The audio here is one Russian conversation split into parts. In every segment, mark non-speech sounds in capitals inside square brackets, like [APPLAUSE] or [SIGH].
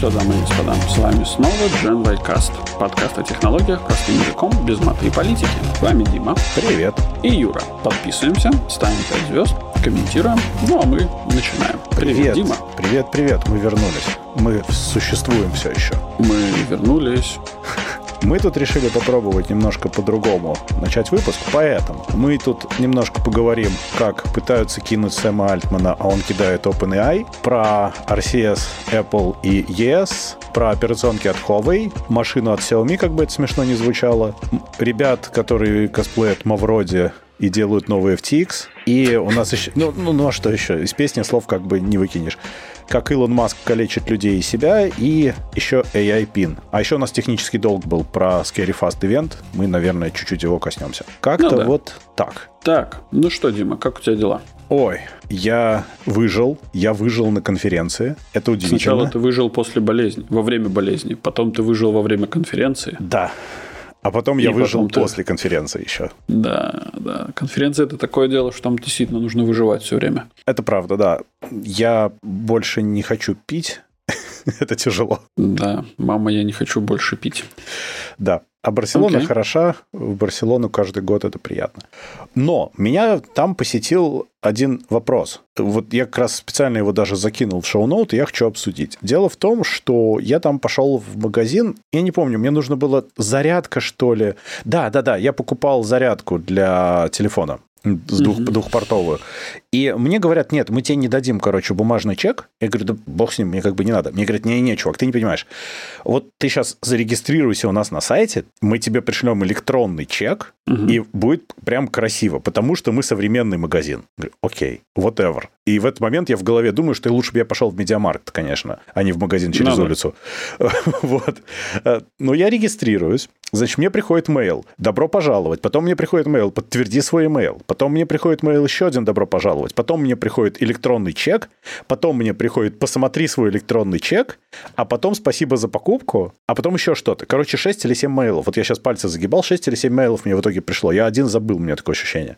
что, дамы и господа, с вами снова Gen Cast, подкаст о технологиях простым языком, без маты и политики. С вами Дима. Привет. И Юра. Подписываемся, ставим 5 звезд, комментируем, ну а мы начинаем. Привет, привет Дима. Привет, привет, мы вернулись. Мы существуем все еще. Мы вернулись. Мы тут решили попробовать немножко по-другому начать выпуск, поэтому мы тут немножко поговорим, как пытаются кинуть Сэма Альтмана, а он кидает OpenAI, про RCS, Apple и ES, про операционки от Huawei, машину от Xiaomi, как бы это смешно не звучало, ребят, которые косплеят Мавроди и делают новый FTX. И у нас еще... Ну, ну, ну а что еще? Из песни слов как бы не выкинешь как Илон Маск калечит людей и себя, и еще AI PIN. А еще у нас технический долг был про Scary Fast Event. Мы, наверное, чуть-чуть его коснемся. Как-то ну, да. вот так. Так, ну что, Дима, как у тебя дела? Ой, я выжил, я выжил на конференции. Это удивительно. Сначала ты выжил после болезни, во время болезни, потом ты выжил во время конференции. Да. А потом и я выжил потом после конференции еще. Да, да. Конференция это такое дело, что там действительно нужно выживать все время. Это правда, да. Я больше не хочу пить. [LAUGHS] это тяжело. Да, мама, я не хочу больше пить. Да. А Барселона okay. хороша, в Барселону каждый год это приятно. Но меня там посетил один вопрос. Вот я как раз специально его даже закинул в шоу-ноут, и я хочу обсудить. Дело в том, что я там пошел в магазин, я не помню, мне нужно было зарядка, что ли. Да, да, да, я покупал зарядку для телефона двух, mm-hmm. двухпортовую. И мне говорят, нет, мы тебе не дадим, короче, бумажный чек. Я говорю, да бог с ним, мне как бы не надо. Мне говорят, не-не, чувак, ты не понимаешь. Вот ты сейчас зарегистрируйся у нас на сайте, мы тебе пришлем электронный чек, mm-hmm. и будет прям красиво, потому что мы современный магазин. Говорю, окей, whatever. И в этот момент я в голове думаю, что лучше бы я пошел в медиамаркт, конечно, а не в магазин через Надо. улицу. [LAUGHS] вот. Э, но я регистрируюсь. Значит, мне приходит mail. Добро пожаловать. Потом мне приходит mail. Подтверди свой email. Потом мне приходит mail еще один. Добро пожаловать. Потом мне приходит электронный чек. Потом мне приходит посмотри свой электронный чек. А потом спасибо за покупку. А потом еще что-то. Короче, 6 или 7 мейлов. Вот я сейчас пальцы загибал. 6 или 7 мейлов мне в итоге пришло. Я один забыл, у меня такое ощущение.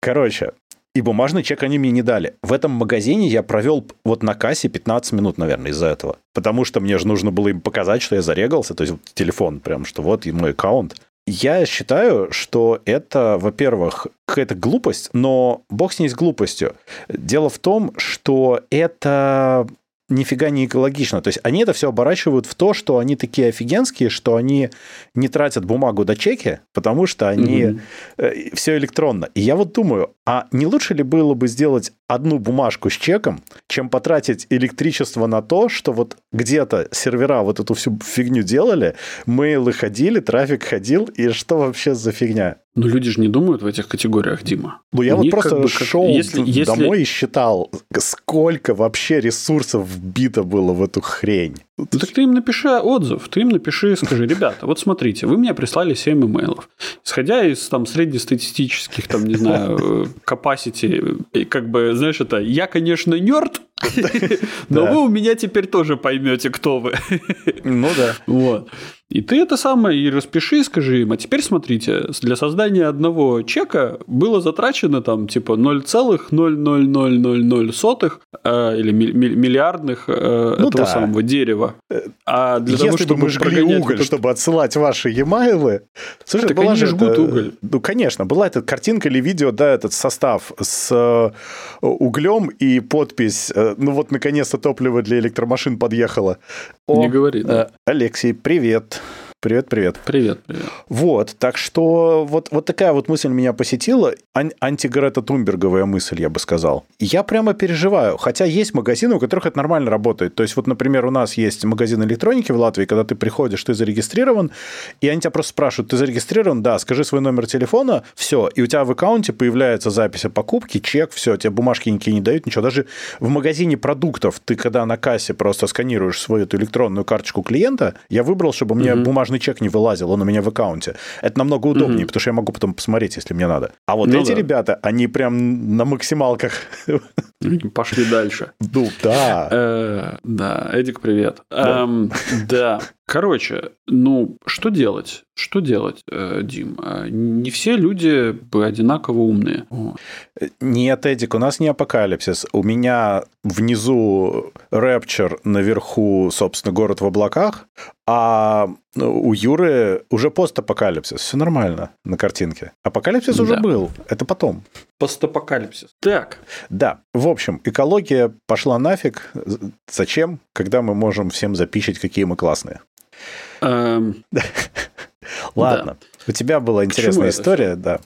Короче, и бумажный чек они мне не дали. В этом магазине я провел вот на кассе 15 минут, наверное, из-за этого. Потому что мне же нужно было им показать, что я зарегался, то есть телефон прям, что вот мой аккаунт. Я считаю, что это, во-первых, какая-то глупость, но бог с ней с глупостью. Дело в том, что это нифига не экологично. То есть они это все оборачивают в то, что они такие офигенские, что они не тратят бумагу до чеки, потому что они mm-hmm. все электронно. И я вот думаю, а не лучше ли было бы сделать одну бумажку с чеком, чем потратить электричество на то, что вот где-то сервера вот эту всю фигню делали, мейлы ходили, трафик ходил, и что вообще за фигня? Но люди же не думают в этих категориях, Дима. Ну, я У вот просто как бы, шел если, если... домой и считал, сколько вообще ресурсов вбито было в эту хрень. Ну, так ты им напиши отзыв, ты им напиши, скажи, ребята, вот смотрите, вы мне прислали 7 имейлов. Исходя из там среднестатистических, там, не знаю, capacity, как бы, знаешь, это, я, конечно, нерд, но вы у меня теперь тоже поймете, кто вы. Ну да. Вот. И ты это самое и распиши, скажи им, а теперь смотрите, для создания одного чека было затрачено там типа 0,00000 э, или миллиардных э, ну, этого да. самого дерева. А для Если того, чтобы мы жгли уголь, этот... чтобы отсылать ваши e-mail, слушай, так была они же жгут это... уголь. Ну, конечно, была эта картинка или видео, да, этот состав с э, углем и подпись, ну вот наконец-то топливо для электромашин подъехало. О, Не говори, да. Э, Алексей, привет. Привет, привет. Привет, привет. Вот, так что вот, вот такая вот мысль меня посетила, ан- антигрета Тумберговая мысль, я бы сказал. Я прямо переживаю, хотя есть магазины, у которых это нормально работает. То есть вот, например, у нас есть магазин электроники в Латвии, когда ты приходишь, ты зарегистрирован, и они тебя просто спрашивают, ты зарегистрирован? Да, скажи свой номер телефона, все, и у тебя в аккаунте появляется запись о покупке, чек, все, тебе бумажки никакие не дают, ничего. Даже в магазине продуктов ты, когда на кассе просто сканируешь свою эту электронную карточку клиента, я выбрал, чтобы мне mm-hmm. Бумажный чек не вылазил, он у меня в аккаунте. Это намного удобнее, mm-hmm. потому что я могу потом посмотреть, если мне надо. А вот ну эти да. ребята, они прям на максималках. [LAUGHS] Пошли дальше. Ну, да. Э, да, Эдик, привет. Да. Короче, ну, что делать? Что делать, э, Дим? Э, не все люди одинаково умные. Нет, Эдик, у нас не апокалипсис. У меня внизу Rapture, наверху, собственно, город в облаках, а ну, у Юры уже постапокалипсис. Все нормально на картинке. Апокалипсис да. уже был. Это потом. Постапокалипсис. Так. Да. В общем, экология пошла нафиг. Зачем? Когда мы можем всем запичить, какие мы классные. Эм... [LAUGHS] Ладно. У тебя была интересная история, да.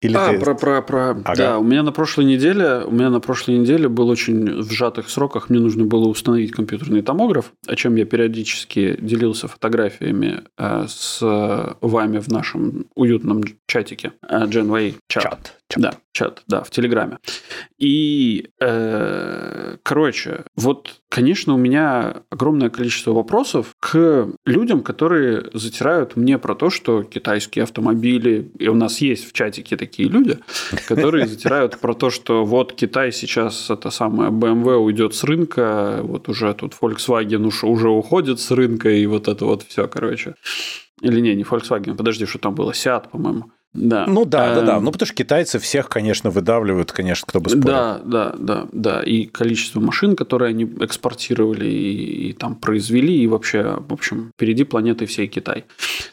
Или а, ты... про, про, про... Ага. Да, у меня на прошлой неделе, у меня на прошлой неделе был очень в сжатых сроках, мне нужно было установить компьютерный томограф, о чем я периодически делился фотографиями э, с вами в нашем уютном чатике, э, Genway чат. чат. Чат. Да, чат, да, в Телеграме. И, э, короче, вот, конечно, у меня огромное количество вопросов к людям, которые затирают мне про то, что китайские автомобили, и у нас есть в чатике такие люди, которые [LAUGHS] затирают про то, что вот Китай сейчас это самое BMW уйдет с рынка, вот уже тут Volkswagen уже уходит с рынка, и вот это вот все, короче. Или не, не Volkswagen, подожди, что там было, Seat, по-моему. Да. Ну да, да, да. Эм. Ну потому что китайцы всех, конечно, выдавливают, конечно, кто бы спорил. Да, да, да, да. И количество машин, которые они экспортировали и, и там произвели, и вообще, в общем, впереди планеты всей Китай.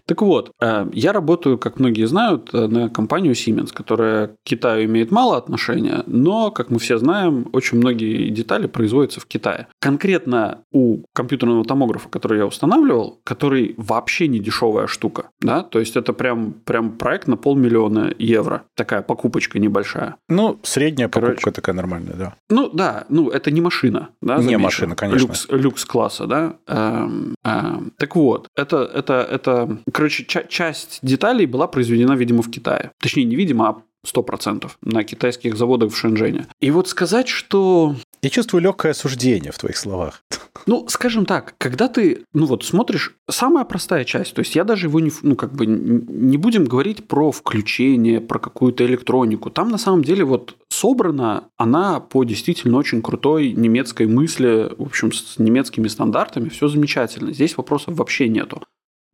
Так вот, э, я работаю, как многие знают, э, на компанию Siemens, которая к Китаю имеет мало отношения, но, как мы все знаем, очень многие детали производятся в Китае. Конкретно у компьютерного томографа, который я устанавливал, который вообще не дешевая штука, да, то есть это прям, прям проект на полмиллиона евро. Такая покупочка небольшая. Ну, средняя покупка Короче, такая нормальная, да. Ну, да, ну, это не машина. Да, не машина, конечно. Люкс, люкс-класса, да. Эм, эм, так вот, это, это, это... Короче, ча- часть деталей была произведена, видимо, в Китае. Точнее, не видимо, а сто процентов на китайских заводах в Шэньчжэне. И вот сказать, что я чувствую легкое осуждение в твоих словах. Ну, скажем так, когда ты, ну вот, смотришь, самая простая часть, то есть я даже его не, ну, как бы не будем говорить про включение, про какую-то электронику. Там на самом деле вот собрана она по действительно очень крутой немецкой мысли, в общем, с немецкими стандартами, все замечательно. Здесь вопросов вообще нету.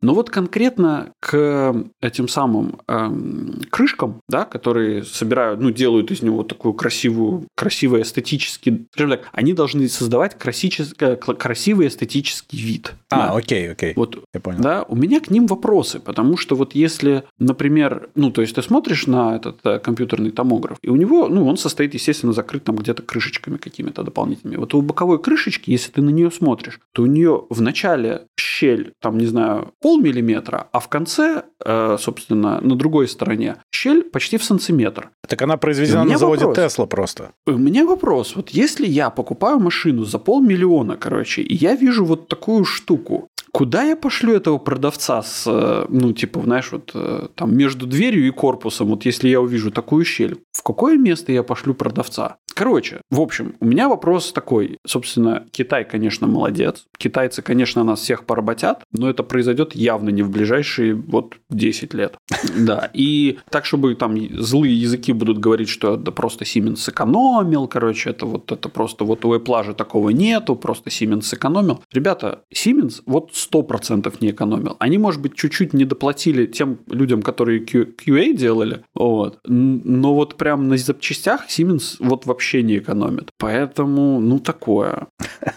Но вот конкретно к этим самым эм, крышкам, да, которые собирают, ну, делают из него такую красивую, красивый эстетический, скажем так, они должны создавать красивый эстетический вид. А, да. окей, окей. Вот, Я понял. Да, у меня к ним вопросы, потому что вот если, например, ну, то есть ты смотришь на этот э, компьютерный томограф, и у него, ну, он состоит, естественно, закрыт там где-то крышечками какими-то дополнительными. Вот у боковой крышечки, если ты на нее смотришь, то у нее в начале щель, там, не знаю, полмиллиметра, а в конце, э, собственно, на другой стороне щель почти в сантиметр. Так она произведена на заводе. Тесла просто. У меня вопрос. Вот если я покупаю машину за полмиллиона, короче, и я вижу вот такую штуку, Куда я пошлю этого продавца с, э, ну, типа, знаешь, вот э, там между дверью и корпусом, вот если я увижу такую щель, в какое место я пошлю продавца? Короче, в общем, у меня вопрос такой. Собственно, Китай, конечно, молодец. Китайцы, конечно, нас всех поработят, но это произойдет явно не в ближайшие вот 10 лет. [LAUGHS] Да, и так, чтобы там злые языки будут говорить, что это просто Siemens сэкономил, короче, это вот это просто вот у Apple же такого нету, просто Siemens сэкономил. Ребята, Siemens вот 100% не экономил. Они, может быть, чуть-чуть не доплатили тем людям, которые QA делали, вот. но вот прям на запчастях Siemens вот вообще не экономит. Поэтому, ну, такое.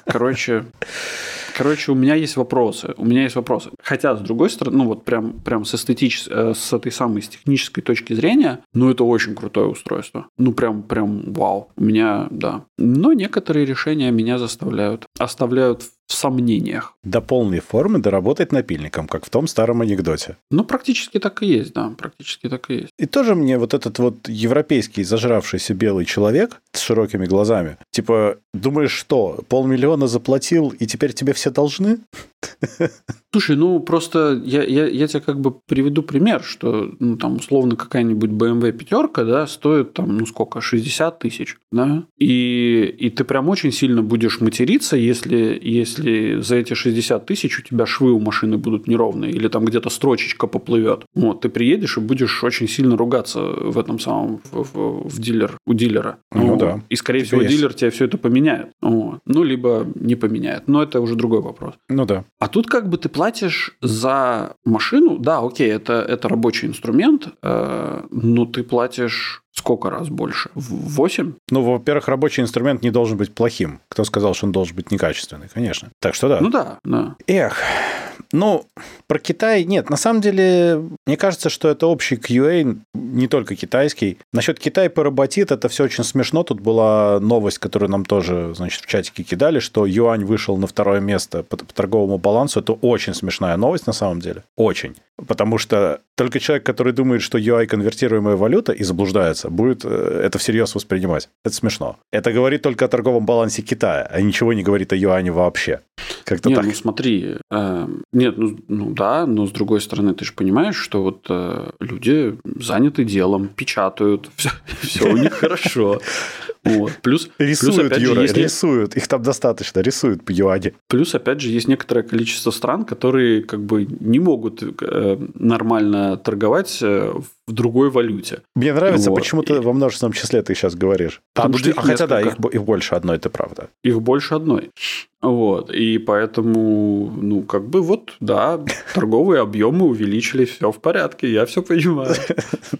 Короче, [LAUGHS] Короче, у меня есть вопросы. У меня есть вопросы. Хотя, с другой стороны, ну вот прям, прям с эстетической, э, с этой самой с технической точки зрения, ну это очень крутое устройство. Ну прям, прям вау. У меня, да. Но некоторые решения меня заставляют, оставляют в сомнениях. До полной формы доработать напильником, как в том старом анекдоте. Ну, практически так и есть, да, практически так и есть. И тоже мне вот этот вот европейский зажравшийся белый человек с широкими глазами, типа, думаешь, что, полмиллиона заплатил, и теперь тебе все должны? [LAUGHS] Слушай, ну просто я, я, я тебе как бы приведу пример, что ну, там условно какая-нибудь BMW пятерка, да, стоит там, ну сколько, 60 тысяч, да, и, и ты прям очень сильно будешь материться, если, если за эти 60 тысяч у тебя швы у машины будут неровные, или там где-то строчечка поплывет. Вот, ты приедешь и будешь очень сильно ругаться в этом самом, в, в, в дилер, у дилера. Ну, ну да. И, скорее всего, есть. дилер тебе все это поменяет. Вот. Ну, либо не поменяет. Но это уже другой вопрос. Ну да. А тут как бы ты платишь за машину, да, окей, это, это рабочий инструмент, э, но ты платишь сколько раз больше? В 8? Ну, во-первых, рабочий инструмент не должен быть плохим. Кто сказал, что он должен быть некачественный? Конечно. Так что да. Ну да, да. Эх, ну, про Китай нет. На самом деле, мне кажется, что это общий QA, не только китайский. Насчет Китая поработит, это все очень смешно. Тут была новость, которую нам тоже, значит, в чатике кидали, что юань вышел на второе место по, по торговому балансу. Это очень смешная новость на самом деле. Очень. Потому что только человек, который думает, что UI конвертируемая валюта и заблуждается, будет э, это всерьез воспринимать. Это смешно. Это говорит только о торговом балансе Китая, а ничего не говорит о юане вообще. Как-то нет, так. ну смотри, э, нет, ну, ну да, но с другой стороны, ты же понимаешь, что вот э, люди заняты делом, печатают, [LAUGHS] все, все у них хорошо. Вот. Плюс, рисуют, плюс, опять Юра, же, если... рисуют. Их там достаточно, рисуют по юане. Плюс, опять же, есть некоторое количество стран, которые как бы не могут э, нормально торговать э, в другой валюте. Мне нравится, вот. почему ты во множественном числе ты сейчас говоришь. Потому а, что а хотя да, их, их больше одной, это правда. Их больше одной. Вот, и поэтому, ну, как бы вот, да, торговые объемы увеличились, все в порядке, я все понимаю.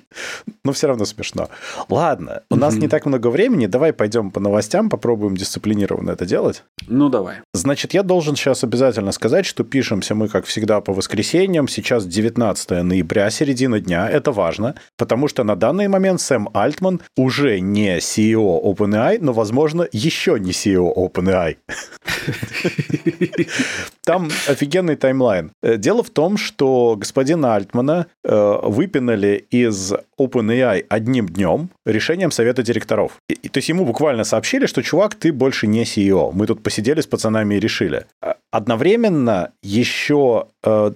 [LAUGHS] Но все равно смешно. Ладно, у нас не так много времени, давай пойдем по новостям, попробуем дисциплинированно это делать. Ну, давай. Значит, я должен сейчас обязательно сказать, что пишемся мы, как всегда, по воскресеньям. Сейчас 19 ноября, середина дня. Это важно, потому что на данный момент Сэм Альтман уже не CEO OpenAI, но, возможно, еще не CEO OpenAI. Там офигенный таймлайн. Э, дело в том, что господина Альтмана э, выпинали из OpenAI одним днем решением совета директоров. То есть ему буквально сообщили, что, чувак, ты больше не CEO. Мы тут посидели с пацанами и решили. А одновременно еще э,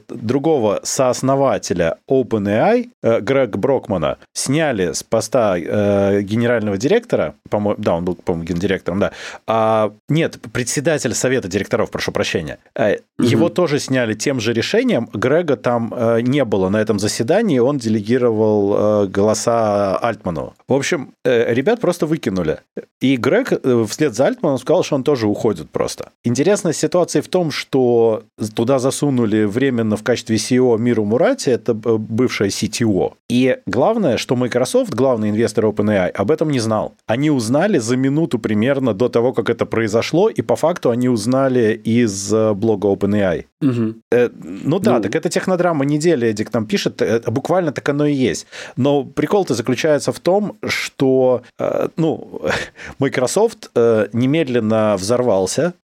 другого сооснователя OpenAI, э, Грег Брокмана, сняли с поста э, генерального директора, по-моему, да, он был, по-моему, гендиректором, да. А, нет, председатель совета директоров, прошу прощения. Э, его угу. тоже сняли тем же решением. Грега там э, не было на этом заседании, он делегировал э, голоса Альтману. В общем, э, ребят просто выкинули. И Грег э, вслед за Альтманом сказал, что он тоже уходит просто. Интересная ситуация в том, что туда засунули временно в качестве CEO Миру Мурати, это э, бывшая CTO. И главное, что Microsoft, главный инвестор OpenAI, об этом не знал. Они узнали за минуту примерно до того, как это произошло, и по факту они узнали из блога OpenAI. Угу. Э, ну да, ну... так это технодрама недели, Эдик нам пишет, буквально так оно и есть. Но прикол-то заключается в том, что э, ну, [LAUGHS] Microsoft э, немедленно взорвался,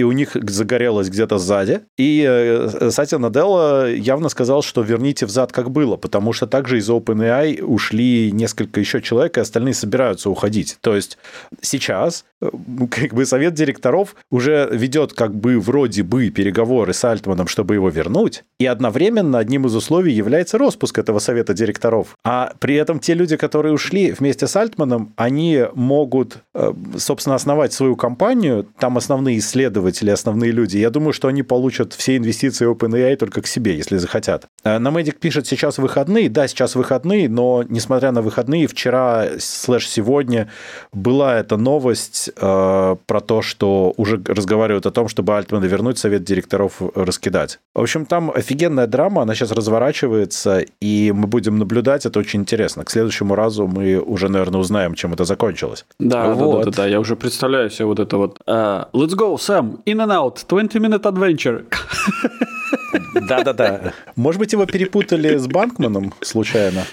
и у них загорелось где-то сзади. И э, Сатя Наделла явно сказал, что верните взад как было, потому что также из OpenAI ушли несколько еще человек, и остальные собираются уходить. То есть сейчас э, как бы совет директоров уже ведет как бы вроде бы переговоры с Альтманом, чтобы его вернуть, и одновременно одним из условий является распуск этого совета директоров. А при этом те люди, которые ушли вместе с Альтманом, они могут, э, собственно, основать свою компанию, там основные исследователи пользователи, основные люди, я думаю, что они получат все инвестиции OpenAI только к себе, если захотят. Э, на Медик пишет, сейчас выходные. Да, сейчас выходные, но несмотря на выходные, вчера слэш сегодня была эта новость э, про то, что уже разговаривают о том, чтобы Альтмана вернуть, совет директоров раскидать. В общем, там офигенная драма, она сейчас разворачивается, и мы будем наблюдать, это очень интересно. К следующему разу мы уже, наверное, узнаем, чем это закончилось. Да, вот. да, да, да, я уже представляю себе вот это вот. Uh, let's go, Sam, In and Out, 20-minute adventure. [LAUGHS] Да-да-да. Может быть, его перепутали с Банкманом случайно?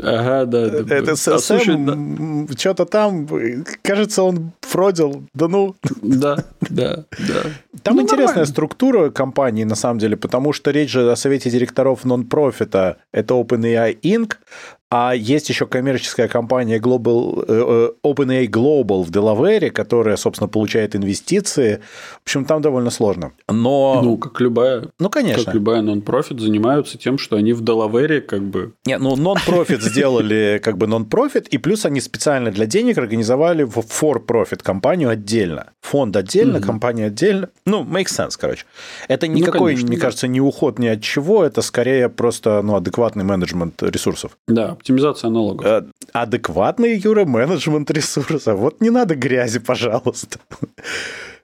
Ага, да. Это а, Сэм, да. что-то там, кажется, он фродил, да ну. Да, да, да. Там ну, интересная нормально. структура компании, на самом деле, потому что речь же о совете директоров нон-профита, это OpenAI Inc., а есть еще коммерческая компания Global, э, э, OpenAI Global в Делавере, которая, собственно, получает инвестиции. В общем, там довольно сложно. Но... Ну, как любая... Ну, конечно. Как любая нон-профит занимаются тем, что они в Делавере как бы... Нет, ну, нон-профит сделали как бы нон-профит, и плюс они специально для денег организовали в for-profit компанию отдельно. Фонд отдельно, компания отдельно. Ну, makes sense, короче. Это ну, никакой, мне кажется, не уход ни от чего, это скорее просто ну, адекватный менеджмент ресурсов. Да, Оптимизация налогов. Э, адекватный, Юра, менеджмент ресурсов. Вот не надо грязи, пожалуйста.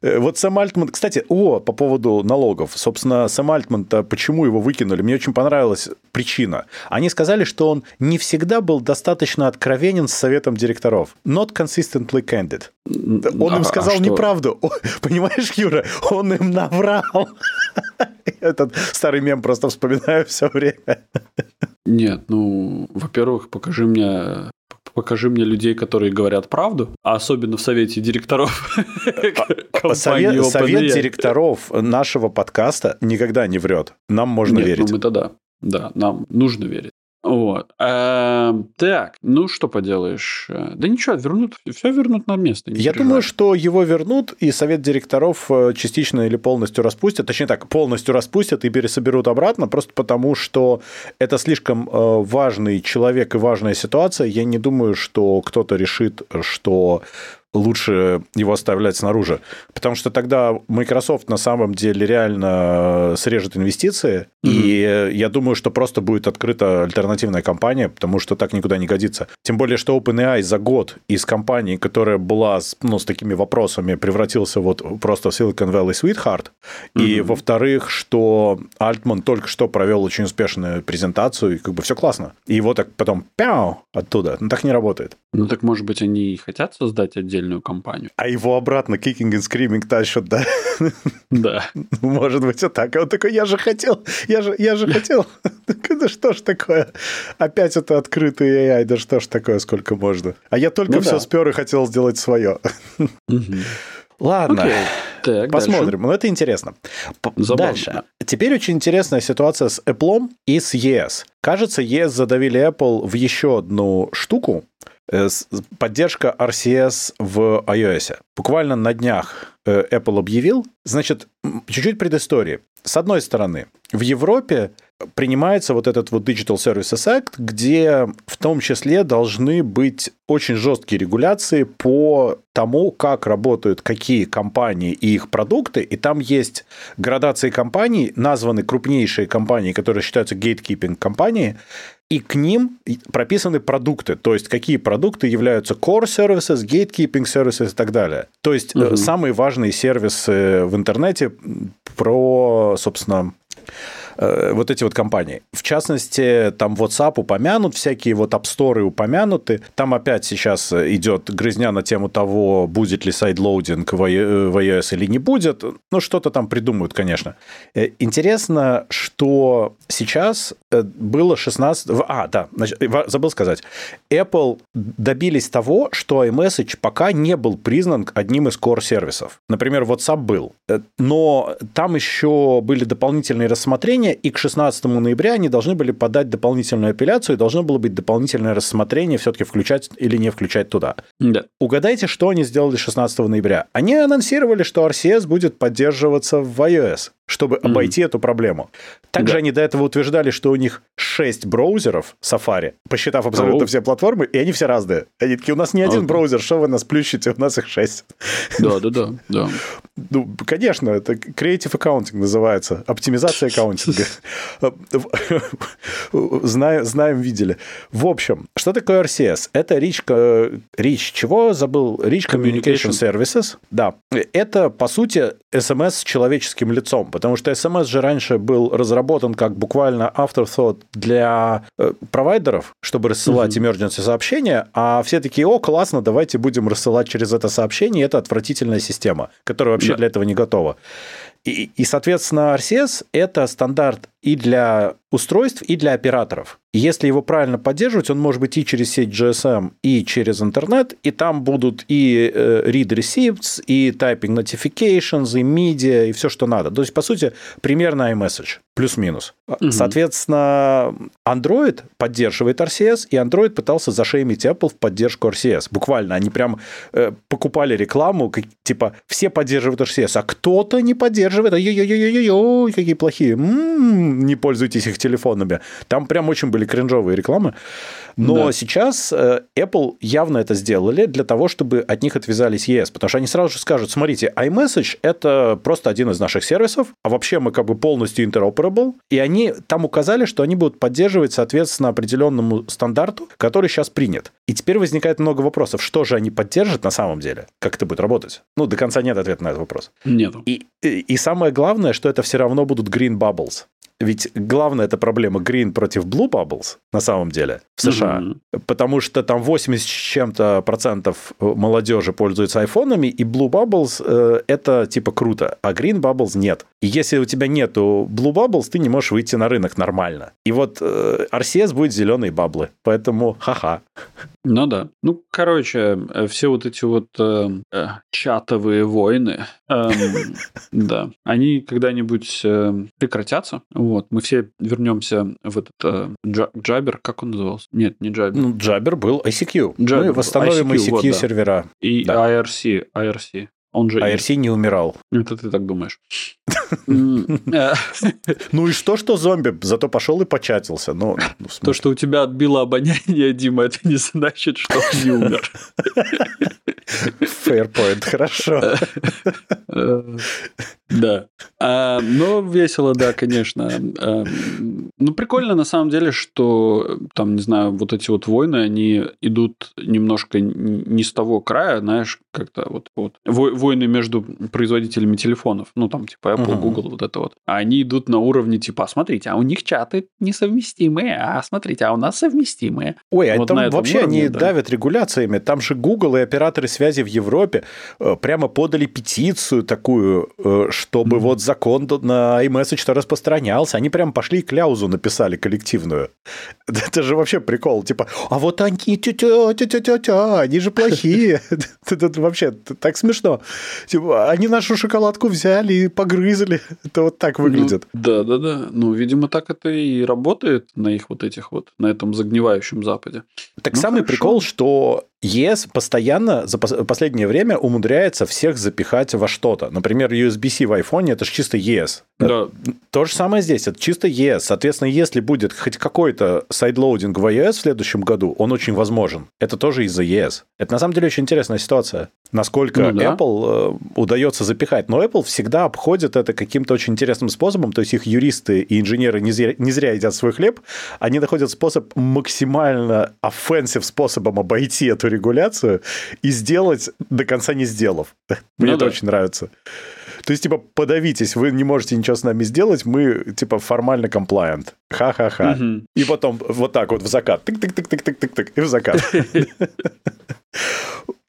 Э, вот Сэм Альтман... Кстати, о, по поводу налогов. Собственно, Сэм Альтман-то почему его выкинули? Мне очень понравилась причина. Они сказали, что он не всегда был достаточно откровенен с советом директоров. Not consistently candid. Он им а сказал а неправду. Понимаешь, Юра? Он им наврал. [LAUGHS] Этот старый мем просто вспоминаю все время. Нет, ну, во-первых, покажи мне покажи мне людей, которые говорят правду, а особенно в совете директоров совет, совет директоров нашего подкаста никогда не врет. Нам можно Нет, ну верить. Ну мы тогда, да, нам нужно верить. Вот. А, так, ну что поделаешь? Да ничего, вернут, все вернут на место. Я переживай. думаю, что его вернут, и совет директоров э, частично или полностью распустят. Точнее так, полностью распустят и пересоберут обратно, просто потому что это слишком э, важный человек и важная ситуация. Я не думаю, что кто-то решит, что лучше его оставлять снаружи. Потому что тогда Microsoft на самом деле реально срежет инвестиции, mm-hmm. и я думаю, что просто будет открыта альтернативная компания, потому что так никуда не годится. Тем более, что OpenAI за год из компании, которая была ну, с такими вопросами, превратился вот просто в Silicon Valley Sweetheart. Mm-hmm. И, во-вторых, что Альтман только что провел очень успешную презентацию, и как бы все классно. И его так потом пяу оттуда. Ну, так не работает. Ну, так, может быть, они и хотят создать отдельно отдельную компанию. А его обратно kicking and screaming тащат, да? Да. Может быть, и так. А он такой, я же хотел, я же, я же хотел. Да что ж такое? Опять это открытый AI, да что ж такое, сколько можно? А я только ну, все да. спер и хотел сделать свое. Ладно, okay. так, посмотрим. Дальше. Ну, это интересно. Забавно. Дальше. Теперь очень интересная ситуация с Apple и с ES. Кажется, ES задавили Apple в еще одну штуку, поддержка RCS в iOS. Буквально на днях э, Apple объявил. Значит, чуть-чуть предыстории. С одной стороны, в Европе принимается вот этот вот Digital Services Act, где в том числе должны быть очень жесткие регуляции по тому, как работают какие компании и их продукты, и там есть градации компаний, названы крупнейшие компании, которые считаются gatekeeping компании, и к ним прописаны продукты, то есть какие продукты являются core services, gatekeeping services и так далее. То есть угу. самые важные сервисы в интернете про, собственно, вот эти вот компании. В частности, там WhatsApp упомянут, всякие вот App Store упомянуты. Там опять сейчас идет грызня на тему того, будет ли sideloading в iOS или не будет. Ну, что-то там придумают, конечно. Э, интересно, что сейчас э, было 16... А, да, забыл сказать. Apple добились того, что iMessage пока не был признан одним из core-сервисов. Например, WhatsApp был. Но там еще были дополнительные рассмотрения, рассмотрения, и к 16 ноября они должны были подать дополнительную апелляцию, и должно было быть дополнительное рассмотрение, все-таки включать или не включать туда. Да. Угадайте, что они сделали 16 ноября? Они анонсировали, что RCS будет поддерживаться в iOS чтобы mm-hmm. обойти эту проблему. Также да. они до этого утверждали, что у них 6 браузеров Safari, посчитав абсолютно oh. все платформы, и они все разные. Они такие, у нас не один okay. браузер, что вы нас плющите, у нас их 6. Да, да, да, да. Ну, конечно, это Creative Accounting называется, оптимизация аккаунтинга. [LAUGHS] знаем, знаем, видели. В общем, что такое RCS? Это Rich, Rich чего забыл? Rich Communication Services. Да. Это, по сути, SMS с человеческим лицом, потому что SMS же раньше был разработан как буквально afterthought для э, провайдеров, чтобы рассылать mm-hmm. emergency сообщения, а все такие, о, классно, давайте будем рассылать через это сообщение, это отвратительная система, которая вообще да. для этого не готова. И, и, соответственно, RCS – это стандарт и для устройств, и для операторов. Если его правильно поддерживать, он может быть и через сеть GSM, и через интернет, и там будут и э, read receipts, и typing notifications, и media, и все, что надо. То есть, по сути, примерно iMessage, плюс-минус. Угу. Соответственно, Android поддерживает RCS, и Android пытался зашеймить Apple в поддержку RCS. Буквально, они прям э, покупали рекламу, как, типа, все поддерживают RCS, а кто-то не поддерживает, ой-ой-ой-ой-ой, какие плохие. М-м-м, не пользуйтесь их телефонами. Там прям очень были кринжовые рекламы. Но да. сейчас э, Apple явно это сделали для того, чтобы от них отвязались ES, потому что они сразу же скажут, смотрите, iMessage — это просто один из наших сервисов, а вообще мы как бы полностью interoperable, и они там указали, что они будут поддерживать, соответственно, определенному стандарту, который сейчас принят. И теперь возникает много вопросов, что же они поддержат на самом деле, как это будет работать. Ну, до конца нет ответа на этот вопрос. Нет. И, и, и самое главное, что это все равно будут green bubbles. Ведь главная эта проблема Green против Blue Bubbles на самом деле в США. Mm-hmm. Потому что там 80 с чем-то процентов молодежи пользуются айфонами, и Blue Bubbles э, это типа круто, а Green Bubbles нет. И если у тебя нету Blue Bubbles, ты не можешь выйти на рынок нормально. И вот э, RCS будет зеленые баблы. Поэтому ха-ха. Ну да. Ну, короче, э, все вот эти вот э, э, чатовые войны, э, [LAUGHS] да, они когда-нибудь э, прекратятся. Вот, мы все вернемся в этот э, Джабер, как он назывался? Нет, не Джабер. Ну, Джабер был ICQ. Джабер мы восстановим ICQ, ICQ вот, сервера. И да. IRC, IRC. Он же... IRC не умирал. Это ты так думаешь. [LAUGHS] [LAUGHS] Ну и что, что зомби? Зато пошел и початился. Ну, ну То, что у тебя отбило обоняние, [LAUGHS] Дима, это не значит, что он не умер. Fair point, хорошо. Да. А, но весело, да, конечно. А, ну, прикольно на самом деле, что там, не знаю, вот эти вот войны, они идут немножко не с того края, знаешь, как-то вот, вот войны между производителями телефонов, ну, там, типа Apple, uh-huh. Google, вот это вот. А они идут на уровне, типа, «А смотрите, а у них чаты несовместимые, а смотрите, а у нас совместимые. Ой, а вот там вообще уровне, они да. давят регуляциями. Там же Google и операторы связи в Европе э, прямо подали петицию такую, э, чтобы mm-hmm. вот закон на iMessage распространялся. Они прям пошли и кляузу написали коллективную. [LAUGHS] Это же вообще прикол. Типа, а вот они, тя-тя, тя-тя-тя, они же плохие. [LAUGHS] Это вообще так смешно. Типа, они нашу шоколадку взяли и погрызли. [LAUGHS] Это вот так выглядит. Да, да, да. Ну, видимо, так это и работает на их вот этих вот, на этом загнивающем Западе. Так ну, самый прикол, что ЕС постоянно за последнее время умудряется всех запихать во что-то. Например, USB-C в iPhone это же чисто ЕС. Да. То же самое здесь, это чисто ЕС. Соответственно, если будет хоть какой-то сайдлоудинг в iOS в следующем году, он очень возможен. Это тоже из-за ЕС. Это на самом деле очень интересная ситуация. Насколько ну, да. Apple э, удается запихать. Но Apple всегда обходит это каким-то очень интересным способом. То есть их юристы и инженеры не зря, не зря едят свой хлеб. Они находят способ максимально offensive способом обойти эту регуляцию и сделать до конца не сделав. [LAUGHS] Мне ну, это да. очень нравится. То есть, типа, подавитесь, вы не можете ничего с нами сделать, мы, типа, формально compliant. Ха-ха-ха. Угу. И потом вот так вот в закат. Тык-тык-тык-тык-тык-тык, и в закат. [LAUGHS]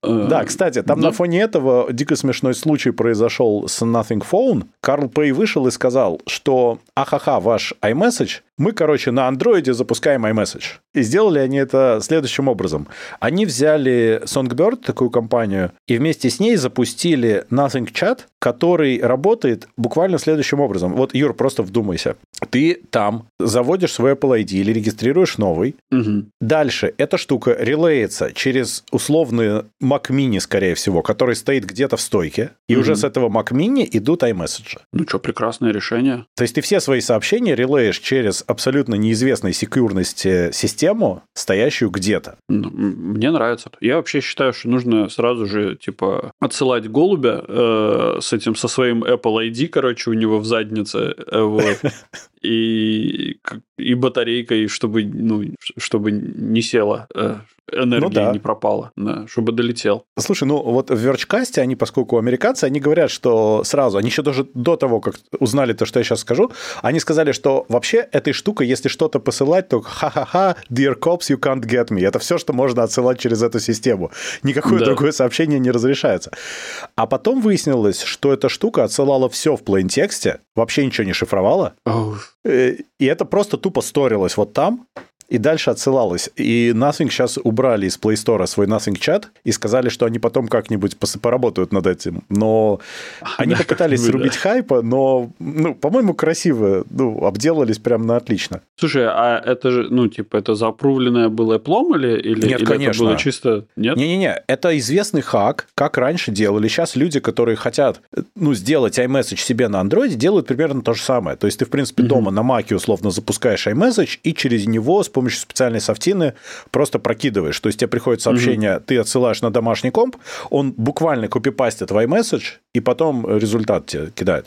Да, кстати, там на фоне этого дико смешной случай произошел с Nothing Phone. Карл Пэй вышел и сказал, что ахаха, ваш iMessage, мы, короче, на андроиде запускаем iMessage. И сделали они это следующим образом. Они взяли Songbird, такую компанию, и вместе с ней запустили Nothing Chat, который работает буквально следующим образом. Вот, Юр, просто вдумайся. Ты там заводишь свой Apple ID или регистрируешь новый. Угу. Дальше эта штука релеется через условный Mac Mini, скорее всего, который стоит где-то в стойке. И угу. уже с этого Mac Mini идут iMessage. Ну что, прекрасное решение. То есть ты все свои сообщения релеешь через абсолютно неизвестной секьюрности систему, стоящую где-то. Ну, мне нравится. Я вообще считаю, что нужно сразу же, типа, отсылать голубя э, с этим, со своим Apple ID, короче, у него в заднице, э, вот, [LAUGHS] и, и батарейкой, чтобы, ну, чтобы не села э, энергия ну, да. не пропала, да, чтобы долетел. Слушай, ну вот в Верчкасте они, поскольку американцы, они говорят, что сразу, они еще даже до того, как узнали то, что я сейчас скажу, они сказали, что вообще этой штукой, если что-то посылать, то ха-ха-ха, dear cops, you can't get me. Это все, что можно отсылать через эту систему. Никакое да. другое сообщение не разрешается. А потом выяснилось, что эта штука отсылала все в плейн-тексте, вообще ничего не шифровала. Oh. И это просто тупо сторилось вот там, и дальше отсылалось. И Nothing сейчас убрали из Play Store свой Nothing чат и сказали, что они потом как-нибудь поработают над этим. Но [LAUGHS] они попытались [LAUGHS] срубить хайпа, но, ну, по-моему, красиво, ну, обделались прям на отлично. Слушай, а это же, ну, типа, это заапрувленное было Apple или, или, Нет, или конечно. это было чисто... Нет? Не-не-не, это известный хак, как раньше делали. Сейчас люди, которые хотят, ну, сделать iMessage себе на Android, делают примерно то же самое. То есть ты, в принципе, дома на Mac условно запускаешь iMessage, и через него с помощью специальной софтины просто прокидываешь. То есть тебе приходит сообщение, ты отсылаешь на домашний комп, он буквально копипастит в iMessage, и потом результат тебе кидает.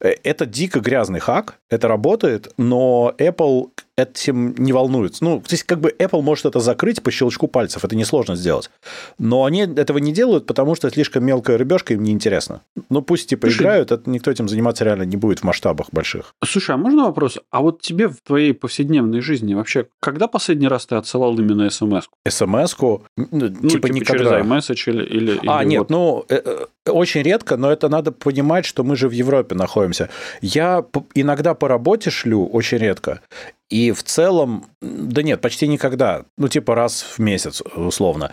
Э, это дико грязный хак, это работает, но Apple этим не волнуется. Ну, то есть, как бы Apple может это закрыть по щелчку пальцев, это несложно сделать. Но они этого не делают, потому что слишком мелкая рыбешка им неинтересно. Ну, пусть типа Слушай, играют, это никто этим заниматься реально не будет в масштабах больших. Слушай, а можно вопрос? А вот тебе в твоей повседневной жизни вообще, когда последний раз ты отсылал именно смс? СМС-ку? Ну, ну, типа, типа никогда. через iMessage или... или а, или нет, вот... ну, э, э, очень редко, но это надо понимать, что мы же в Европе находимся. Я иногда по работе шлю, очень редко. И в целом, да нет, почти никогда. Ну, типа раз в месяц, условно.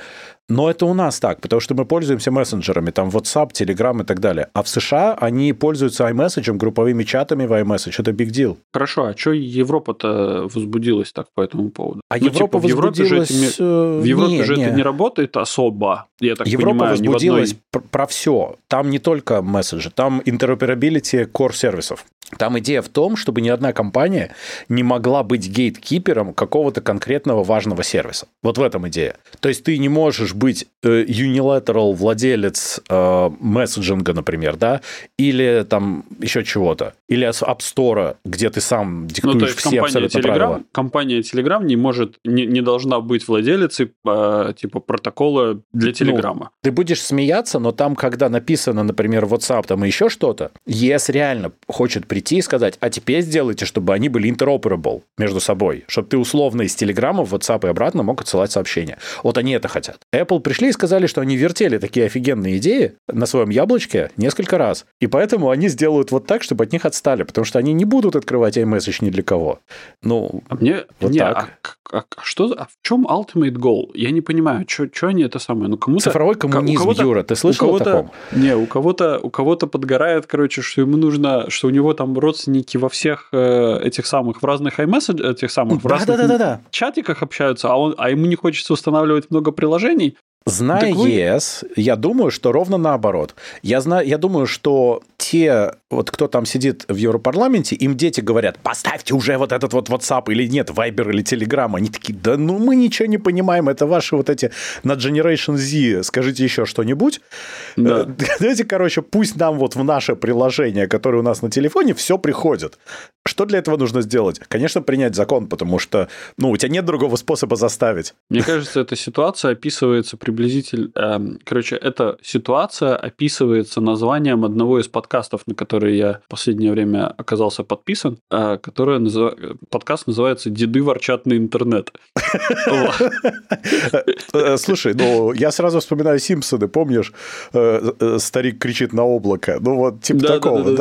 Но это у нас так, потому что мы пользуемся мессенджерами, там WhatsApp, Telegram и так далее. А в США они пользуются iMessage, групповыми чатами в iMessage. Это big deal. Хорошо, а что Европа-то возбудилась так по этому поводу? А ну, Европа типа, возбудилась... В Европе, же, это, э, в Европе не, же не. это не работает особо, я так Европа понимаю. возбудилась одной... про все. Там не только месседжи, там interoperability core сервисов. Там идея в том, чтобы ни одна компания не могла быть гейткипером какого-то конкретного важного сервиса. Вот в этом идея. То есть ты не можешь быть э, unilateral владелец э, месседжинга, например, да, или там еще чего-то, или App Store, где ты сам диктуешь ну, то есть все абсолютно Telegram, правила. Компания Telegram не может, не, не должна быть владелицей э, типа протокола для Telegram. Ну, ты будешь смеяться, но там, когда написано, например, WhatsApp там и еще что-то, ES реально хочет прийти и сказать, а теперь сделайте, чтобы они были interoperable между собой, чтобы ты условно из Telegram в WhatsApp и обратно мог отсылать сообщения. Вот они это хотят. Apple пришли и сказали, что они вертели такие офигенные идеи на своем яблочке несколько раз. И поэтому они сделают вот так, чтобы от них отстали, потому что они не будут открывать iMessage ни для кого. Ну, а мне, вот не, так. А, а, а что, а в чем ultimate goal? Я не понимаю, что они это самое? Ну, кому-то... Цифровой коммунизм, Юра, ты слышал о таком? Не, у кого-то, у кого-то подгорает, короче, что ему нужно, что у него там родственники во всех э, этих самых, в разных iMessage, этих самых, в да, разных да, да, да. чатиках общаются, а, он, а ему не хочется устанавливать много приложений, Зная вы... ЕС, я думаю, что ровно наоборот. Я, знаю, я думаю, что те, вот кто там сидит в Европарламенте, им дети говорят, поставьте уже вот этот вот WhatsApp или нет, Viber или Telegram. Они такие, да ну мы ничего не понимаем, это ваши вот эти на Generation Z, скажите еще что-нибудь. Да. Э, [LAUGHS] давайте, короче, пусть нам вот в наше приложение, которое у нас на телефоне, все приходит. Что для этого нужно сделать? Конечно, принять закон, потому что, ну, у тебя нет другого способа заставить. Мне кажется, эта ситуация описывается приблизительно... Э, короче, эта ситуация описывается названием одного из подкастов, на который я в последнее время оказался подписан, э, который назыв... подкаст называется «Деды ворчат на интернет». Э, слушай, ну, я сразу вспоминаю Симпсоны, помнишь? Э, старик кричит на облако. Ну, вот, типа такого. Ну,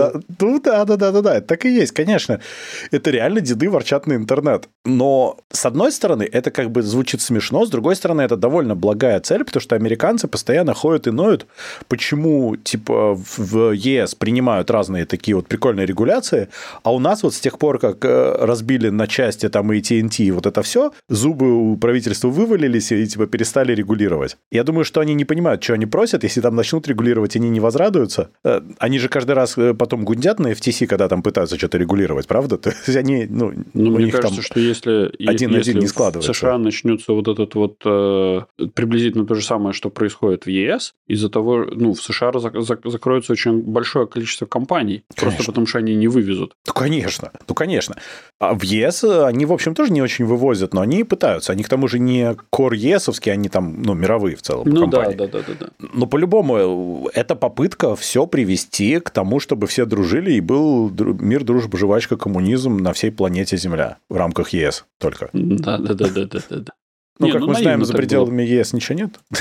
да, да, да, да, да, так и есть, конечно [LAUGHS] это реально деды ворчат на интернет. Но, с одной стороны, это как бы звучит смешно, с другой стороны, это довольно благая цель, потому что американцы постоянно ходят и ноют, почему, типа, в ЕС принимают разные такие вот прикольные регуляции, а у нас вот с тех пор, как э, разбили на части там и TNT и вот это все, зубы у правительства вывалились и, типа, перестали регулировать. Я думаю, что они не понимают, что они просят, если там начнут регулировать, они не возрадуются. Э, они же каждый раз э, потом гундят на FTC, когда там пытаются что-то регулировать, правда? То есть они, ну, ну мне кажется, что если, один если один не складывается. в США начнется вот этот вот э, приблизительно то же самое, что происходит в ЕС, из-за того, ну, в США закроется очень большое количество компаний, конечно. просто потому что они не вывезут. Ну, конечно, ну, конечно. А в ЕС они, в общем, тоже не очень вывозят, но они пытаются. Они, к тому же, не кор ЕСовские, они там, ну, мировые в целом ну, компании. да, да, да, да, да. Но по-любому это попытка все привести к тому, чтобы все дружили и был мир, дружба, жвачка, коммунизм на всей планете Земля в рамках ЕС только. Да, да, да, да, да, да. Ну, Не, как ну, мы знаем, за пределами было. ЕС ничего нет. [LAUGHS]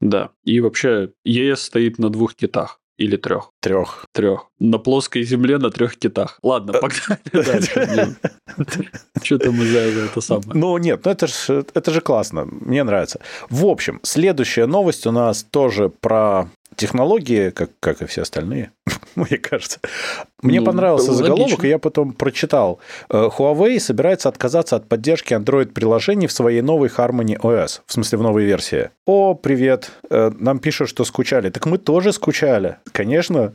Да. И вообще ЕС стоит на двух китах. или трех? Трех. Трех. На плоской земле на трех китах. Ладно, погнали [LAUGHS] дальше. [LAUGHS] Что-то мы за это самое. Ну, нет, ну это же это же классно. Мне нравится. В общем, следующая новость у нас тоже про технологии, как, как и все остальные, [LAUGHS] мне кажется. Мне ну, понравился логично. заголовок, и я потом прочитал. Э, Huawei собирается отказаться от поддержки Android-приложений в своей новой Harmony OS, в смысле в новой версии. О, привет, э, нам пишут, что скучали. Так мы тоже скучали, конечно.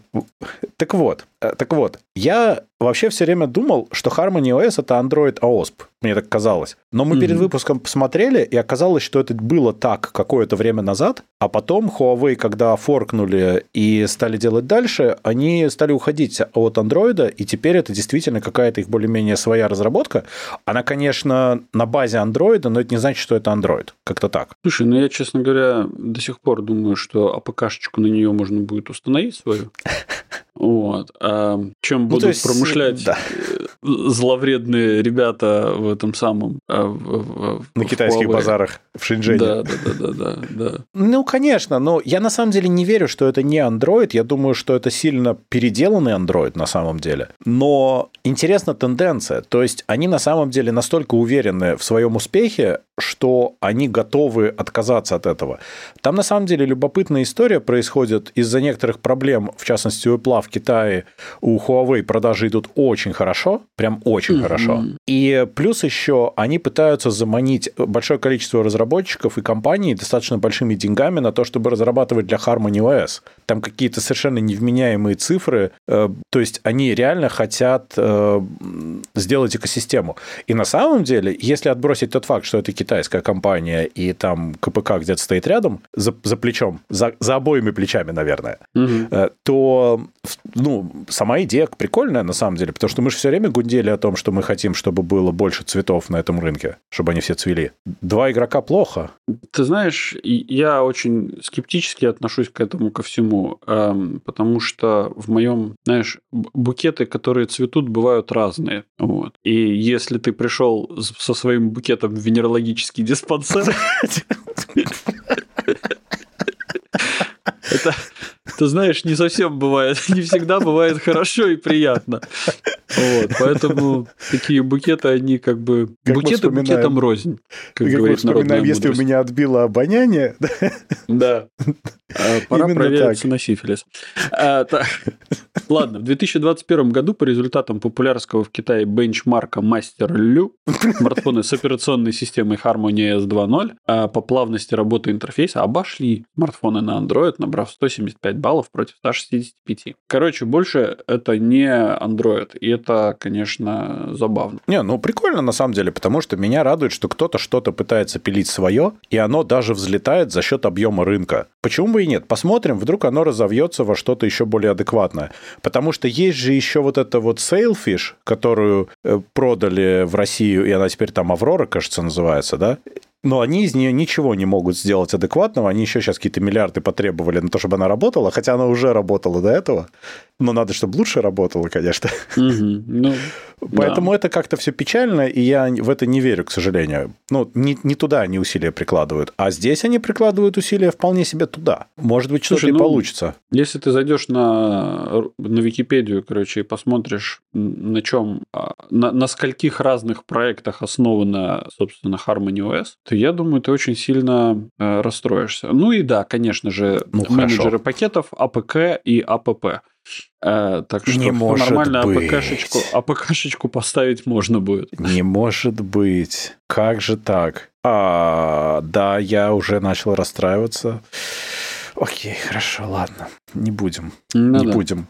Так вот, э, так вот, я вообще все время думал, что Harmony OS это Android AOSP, мне так казалось. Но мы mm-hmm. перед выпуском посмотрели, и оказалось, что это было так какое-то время назад, а потом Huawei, когда форкнули и стали делать дальше, они стали уходить от Android, и теперь это действительно какая-то их более-менее своя разработка. Она, конечно, на базе Android, но это не значит, что это Android. Как-то так. Слушай, ну я, честно говоря, до сих пор думаю, что АПК-шечку на нее можно будет установить свою. [LAUGHS] Вот. А чем ну, будут есть, промышлять да. Э, зловредные ребята в этом самом... А, в, в, на в китайских Huawei. базарах в Шэньчжэне. Да, да, да, да, да, да. Ну, конечно, но я на самом деле не верю, что это не Android. Я думаю, что это сильно переделанный Android на самом деле. Но интересна тенденция. То есть они на самом деле настолько уверены в своем успехе, что они готовы отказаться от этого. Там на самом деле любопытная история происходит из-за некоторых проблем, в частности у Apple в Китае, у Huawei продажи идут очень хорошо, прям очень mm-hmm. хорошо. И плюс еще они пытаются заманить большое количество разработчиков и компаний достаточно большими деньгами на то, чтобы разрабатывать для Harmony OS. Там какие-то совершенно невменяемые цифры, э, то есть они реально хотят э, сделать экосистему. И на самом деле, если отбросить тот факт, что это китайская компания и там КПК где-то стоит рядом, за, за плечом, за, за обоими плечами, наверное, угу. то ну, сама идея прикольная на самом деле, потому что мы же все время гундели о том, что мы хотим, чтобы было больше цветов на этом рынке, чтобы они все цвели. Два игрока плохо. Ты знаешь, я очень скептически отношусь к этому ко всему, эм, потому что в моем, знаешь, букеты, которые цветут, бывают разные. Вот. И если ты пришел со своим букетом в венерологический диспансер, [LAUGHS] это, ты знаешь, не совсем бывает, [LAUGHS] не всегда бывает хорошо и приятно. Вот, поэтому такие букеты, они как бы... Как букеты букетом рознь, как, как говорит народная если у меня отбило обоняние... Да. А, пора Именно провериться так. на сифилис. А, так. Ладно, в 2021 году по результатам популярского в Китае бенчмарка Master Lu смартфоны с операционной системой Harmony OS 2.0 а по плавности работы интерфейса обошли смартфоны на Android, набрав 175 баллов против 165. Короче, больше это не Android, и это, конечно, забавно. Не, ну прикольно на самом деле, потому что меня радует, что кто-то что-то пытается пилить свое, и оно даже взлетает за счет объема рынка. Почему бы и нет? Посмотрим, вдруг оно разовьется во что-то еще более адекватное. Потому что есть же еще вот эта вот Sailfish, которую э, продали в Россию, и она теперь там Аврора, кажется, называется, да? Но они из нее ничего не могут сделать адекватного. Они еще сейчас какие-то миллиарды потребовали на то, чтобы она работала, хотя она уже работала до этого. Но надо, чтобы лучше работала, конечно. Угу. Ну, [LAUGHS] Поэтому да. это как-то все печально, и я в это не верю, к сожалению. Ну, не, не туда они усилия прикладывают, а здесь они прикладывают усилия вполне себе туда. Может быть, что-то и ну, получится. Если ты зайдешь на, на Википедию, короче, и посмотришь, на чем, а, на, на скольких разных проектах основана, собственно, Harmony OS, то я думаю, ты очень сильно э, расстроишься. Ну и да, конечно же, ну, менеджеры хорошо. пакетов, АПК и АПП. Э, так что не может нормально быть. АПКшечку, АПКшечку поставить можно будет. Не может быть. Как же так? А, да, я уже начал расстраиваться. Окей, хорошо, ладно. Не будем. Ну, не да. будем.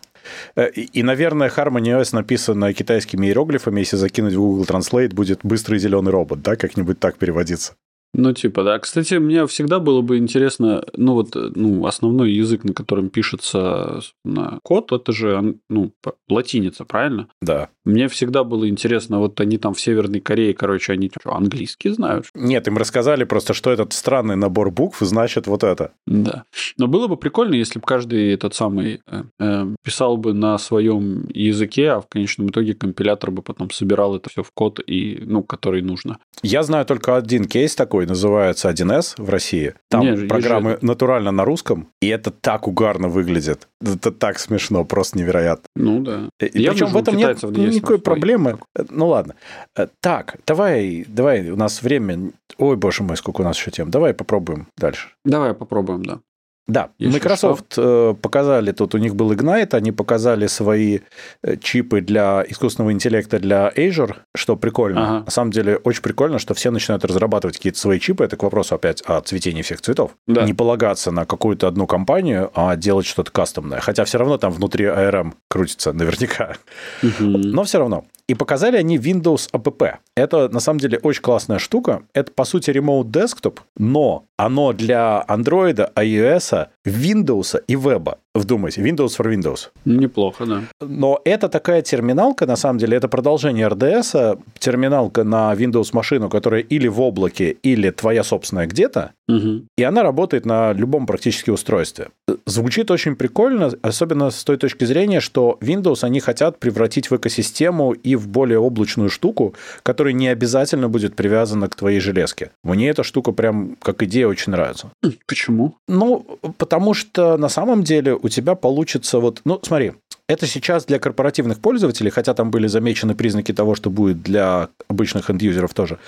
Э, и, и, наверное, Harmony OS написано китайскими иероглифами. Если закинуть в Google Translate, будет быстрый зеленый робот, да? Как-нибудь так переводиться. Ну, типа, да. Кстати, мне всегда было бы интересно, ну, вот, ну, основной язык, на котором пишется на код, это же, ну, латиница, правильно? Да. Мне всегда было интересно, вот они там в Северной Корее, короче, они что, английский знают? Нет, им рассказали просто, что этот странный набор букв значит вот это. Да. Но было бы прикольно, если бы каждый этот самый э, э, писал бы на своем языке, а в конечном итоге компилятор бы потом собирал это все в код, и, ну, который нужно. Я знаю только один кейс такой, такой называется 1С в России. Там Нет, программы же... натурально на русском, и это так угарно выглядит. Это так смешно, просто невероятно. Ну да. И, Я причем в этом нет никакой проблемы. Ну ладно. Э, так, давай, давай, у нас время... Ой, боже мой, сколько у нас еще тем. Давай попробуем дальше. Давай попробуем, да. Да, Если Microsoft что. Э, показали, тут у них был Ignite, они показали свои э, чипы для искусственного интеллекта для Azure, что прикольно. Ага. На самом деле очень прикольно, что все начинают разрабатывать какие-то свои чипы. Это к вопросу опять о цветении всех цветов. Да. Не полагаться на какую-то одну компанию, а делать что-то кастомное. Хотя все равно там внутри ARM крутится наверняка. Угу. Но все равно. И показали они Windows App. Это на самом деле очень классная штука. Это по сути Remote Desktop, но оно для Android, iOS, Windows и веба. Вдумайте, Windows for Windows. Неплохо, да. Но это такая терминалка, на самом деле, это продолжение RDS, терминалка на Windows машину, которая или в облаке, или твоя собственная где-то, угу. и она работает на любом практически устройстве. Звучит очень прикольно, особенно с той точки зрения, что Windows они хотят превратить в экосистему и в более облачную штуку, которая не обязательно будет привязана к твоей железке. Мне эта штука прям как идея очень нравится. Почему? Ну, потому что на самом деле у тебя получится вот... Ну, смотри, это сейчас для корпоративных пользователей, хотя там были замечены признаки того, что будет для обычных энд-юзеров тоже,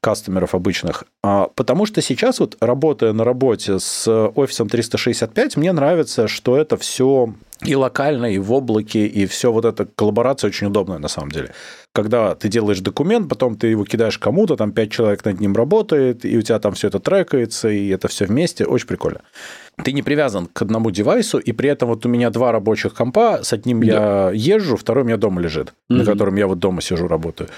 кастомеров обычных. А, потому что сейчас вот работая на работе с офисом 365, мне нравится, что это все и локально, и в облаке, и все вот эта коллаборация очень удобная на самом деле. Когда ты делаешь документ, потом ты его кидаешь кому-то, там пять человек над ним работает, и у тебя там все это трекается, и это все вместе, очень прикольно. Ты не привязан к одному девайсу, и при этом вот у меня два рабочих компа, с одним да. я езжу, второй у меня дома лежит, угу. на котором я вот дома сижу, работаю.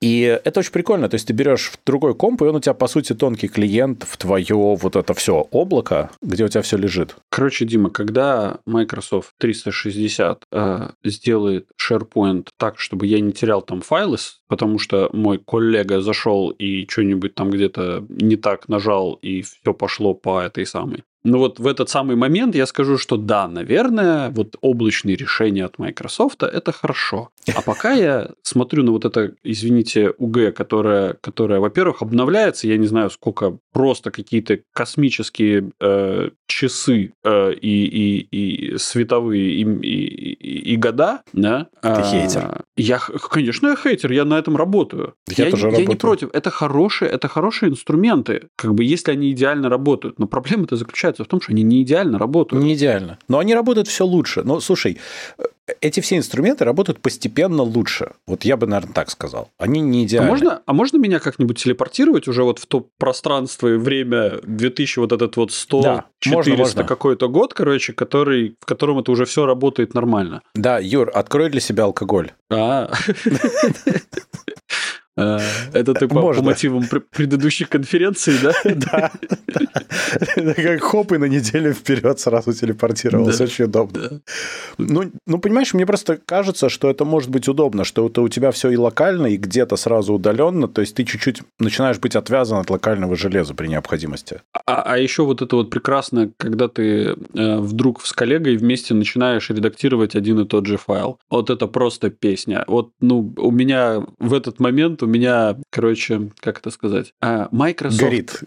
И это очень прикольно. То есть ты берешь другой комп, и он у тебя, по сути, тонкий клиент в твое вот это все облако, где у тебя все лежит. Короче, Дима, когда Microsoft 360 э, сделает SharePoint так, чтобы я не терял там файлы, потому что мой коллега зашел и что-нибудь там где-то не так нажал, и все пошло по этой самой ну вот в этот самый момент я скажу, что да, наверное, вот облачные решения от Microsoft это хорошо. А пока я смотрю на вот это, извините, УГ, которая, которая во-первых, обновляется, я не знаю, сколько, просто какие-то космические э, часы э, и, и, и световые и, и, и года, да. Ты а, хейтер. Я, конечно, я хейтер, я на этом работаю. Я, я, тоже я работаю. не против. Это хорошие, это хорошие инструменты, как бы если они идеально работают. Но проблема-то заключается в том, что они не идеально работают. Не идеально. Но они работают все лучше. Но слушай, эти все инструменты работают постепенно лучше. Вот я бы, наверное, так сказал. Они не идеальны. А можно, а можно меня как-нибудь телепортировать уже вот в то пространство и время 2000, вот этот вот 100, да, 400 какой-то год, короче, который, в котором это уже все работает нормально? Да, Юр, открой для себя алкоголь. А, А, [LAUGHS] это ты по, по мотивам предыдущих конференций, да? [LAUGHS] Да. Как хоп, и на неделю вперед сразу телепортировался. Очень удобно. Ну, ну, понимаешь, мне просто кажется, что это может быть удобно, что это у тебя все и локально, и где-то сразу удаленно, то есть ты чуть-чуть начинаешь быть отвязан от локального железа при необходимости. А, а еще вот это вот прекрасно, когда ты э, вдруг с коллегой вместе начинаешь редактировать один и тот же файл. Вот это просто песня. Вот, ну, у меня в этот момент у меня, короче, как это сказать, а, Microsoft Горит.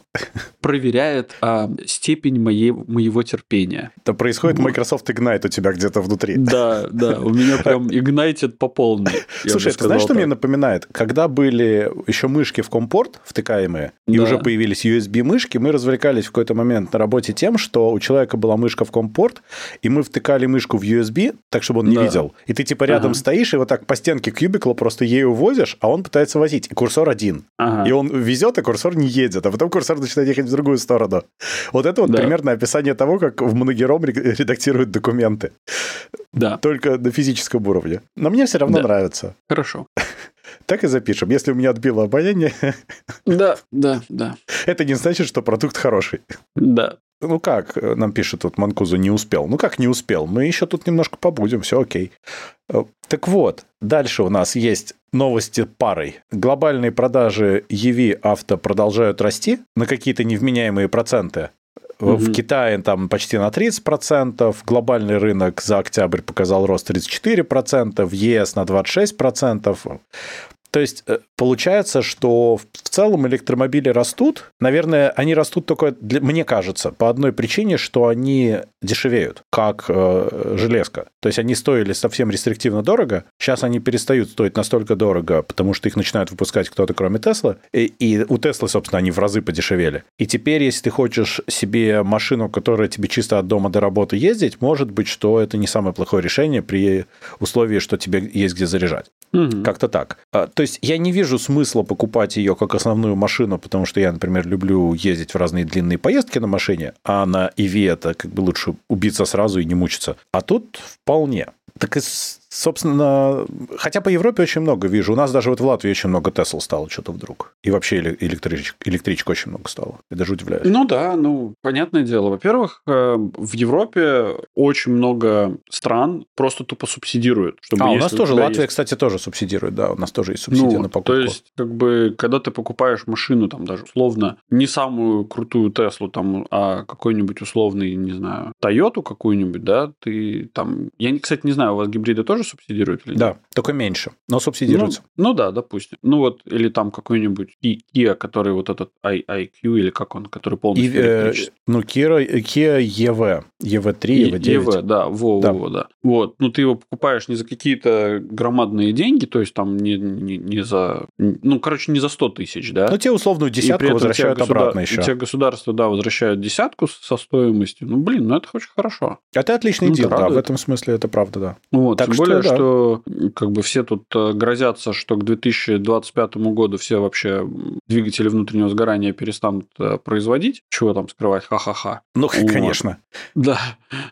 проверяет а, степень моей, моего терпения. Это происходит Microsoft Ignite у тебя где-то внутри. Да, да, у меня [LAUGHS] прям Ignite по полной. Слушай, ты знаешь, что мне напоминает? Когда были еще мышки в компорт втыкаемые, и уже появились USB-мышки, мы развлекались в какой-то момент на работе тем, что у человека была мышка в компорт, и мы втыкали мышку в USB, так, чтобы он не видел. И ты типа рядом стоишь, и вот так по стенке кьюбикла просто ею возишь, а он пытается возить, и курсор один. Ага. И он везет, а курсор не едет, а потом курсор начинает ехать в другую сторону. Вот это вот да. примерно описание того, как в Моногером редактируют документы. Да. Только на физическом уровне. Но мне все равно да. нравится. Хорошо. [LAUGHS] Так и запишем. Если у меня отбило обаяние... [LAUGHS] Да, да, да. Это не значит, что продукт хороший. Да. Ну как, нам пишет тут Манкузу, не успел. Ну как не успел? Мы еще тут немножко побудем, все окей. Э, так вот, дальше у нас есть новости парой. Глобальные продажи EV авто продолжают расти на какие-то невменяемые проценты. Угу. В Китае там почти на 30%, глобальный рынок за октябрь показал рост 34%, в ЕС на 26%. То есть э, получается, что в целом электромобили растут. Наверное, они растут только, для, мне кажется, по одной причине, что они дешевеют, как э, железка. То есть они стоили совсем рестриктивно дорого. Сейчас они перестают стоить настолько дорого, потому что их начинают выпускать кто-то, кроме Теслы. И, и у Теслы, собственно, они в разы подешевели. И теперь, если ты хочешь себе машину, которая тебе чисто от дома до работы ездить, может быть, что это не самое плохое решение при условии, что тебе есть где заряжать. Угу. Как-то так. То есть я не вижу смысла покупать ее как основную машину, потому что я, например, люблю ездить в разные длинные поездки на машине, а на EV это как бы лучше убиться сразу и не мучиться. А тут вполне. Так и Собственно, хотя по Европе очень много вижу. У нас даже вот в Латвии очень много Тесл стало что-то вдруг. И вообще электричек, электричек очень много стало. Я даже удивляюсь. Ну да, ну, понятное дело. Во-первых, э, в Европе очень много стран просто тупо субсидируют. Чтобы а, у нас тоже, Латвия, есть... кстати, тоже субсидирует, да, у нас тоже есть субсидия ну, на покупку. То есть, как бы, когда ты покупаешь машину, там даже условно, не самую крутую Теслу, там, а какой-нибудь условный, не знаю, Тойоту какую-нибудь, да, ты там... Я, кстати, не знаю, у вас гибриды тоже тоже субсидируют? Или да, только меньше, но субсидируется. Ну, ну да, допустим. Ну вот, или там какой-нибудь Kia, который вот этот IQ, или как он, который полностью И, э, Ну, Kia, Kia EV, EV3, EV9. EV, да, во, да. во, да. Вот, ну ты его покупаешь не за какие-то громадные деньги, то есть там не, не, не за, ну, короче, не за 100 тысяч, да? Ну, тебе условную десятку возвращают обратно еще. Тебе государство, да, возвращают десятку со стоимостью. Ну, блин, ну это очень хорошо. Это отличный ну, дел, да, в этом смысле это правда, да. Вот, так что более, да. что как бы все тут э, грозятся, что к 2025 году все вообще двигатели внутреннего сгорания перестанут э, производить. Чего там скрывать? Ха-ха-ха. Ну, вот. конечно. Да.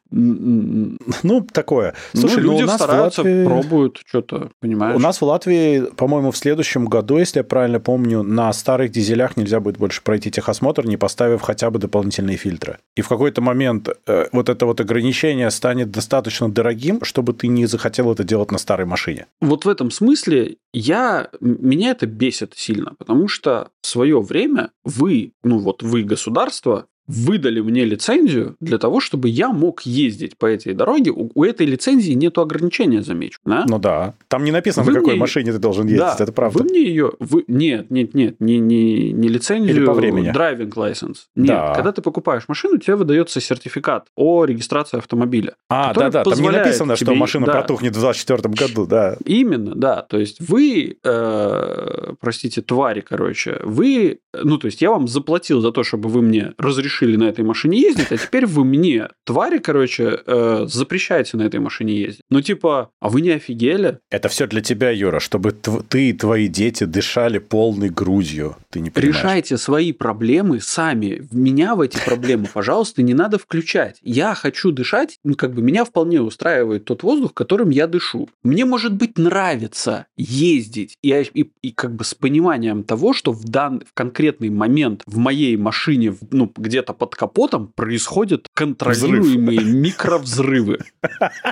Ну, такое. Ну, Слушай, ну, люди ну, стараются, Латвии... пробуют что-то, понимаешь? У нас в Латвии, по-моему, в следующем году, если я правильно помню, на старых дизелях нельзя будет больше пройти техосмотр, не поставив хотя бы дополнительные фильтры. И в какой-то момент э, вот это вот ограничение станет достаточно дорогим, чтобы ты не захотел это делать на старой машине. Вот в этом смысле я, меня это бесит сильно, потому что в свое время вы, ну вот вы, государство, выдали мне лицензию для того, чтобы я мог ездить по этой дороге. У, у этой лицензии нет ограничения, замечу. Да? Ну да. Там не написано, вы на какой мне... машине ты должен ездить, да, это правда. Вы мне ее... Вы... Нет, нет, нет, не, не, не лицензию, Или по времени. driving license. Нет, да. когда ты покупаешь машину, тебе выдается сертификат о регистрации автомобиля. А, да-да, там не написано, тебе... что машина да. протухнет в 2024 году, да. Именно, да. То есть вы, э, простите, твари, короче, вы... Ну, то есть я вам заплатил за то, чтобы вы мне разрешили на этой машине ездить, а теперь вы мне, твари, короче, э, запрещаете на этой машине ездить. Ну, типа, а вы не офигели? Это все для тебя, Юра, чтобы ты и твои дети дышали полной грудью. Ты не понимаешь. Решайте свои проблемы сами. Меня в эти проблемы, пожалуйста, не надо включать. Я хочу дышать, ну, как бы меня вполне устраивает тот воздух, которым я дышу. Мне, может быть, нравится ездить и, и, и как бы с пониманием того, что в дан в конкретный момент в моей машине, ну, где-то под капотом происходят контролируемые Взрыв. микровзрывы.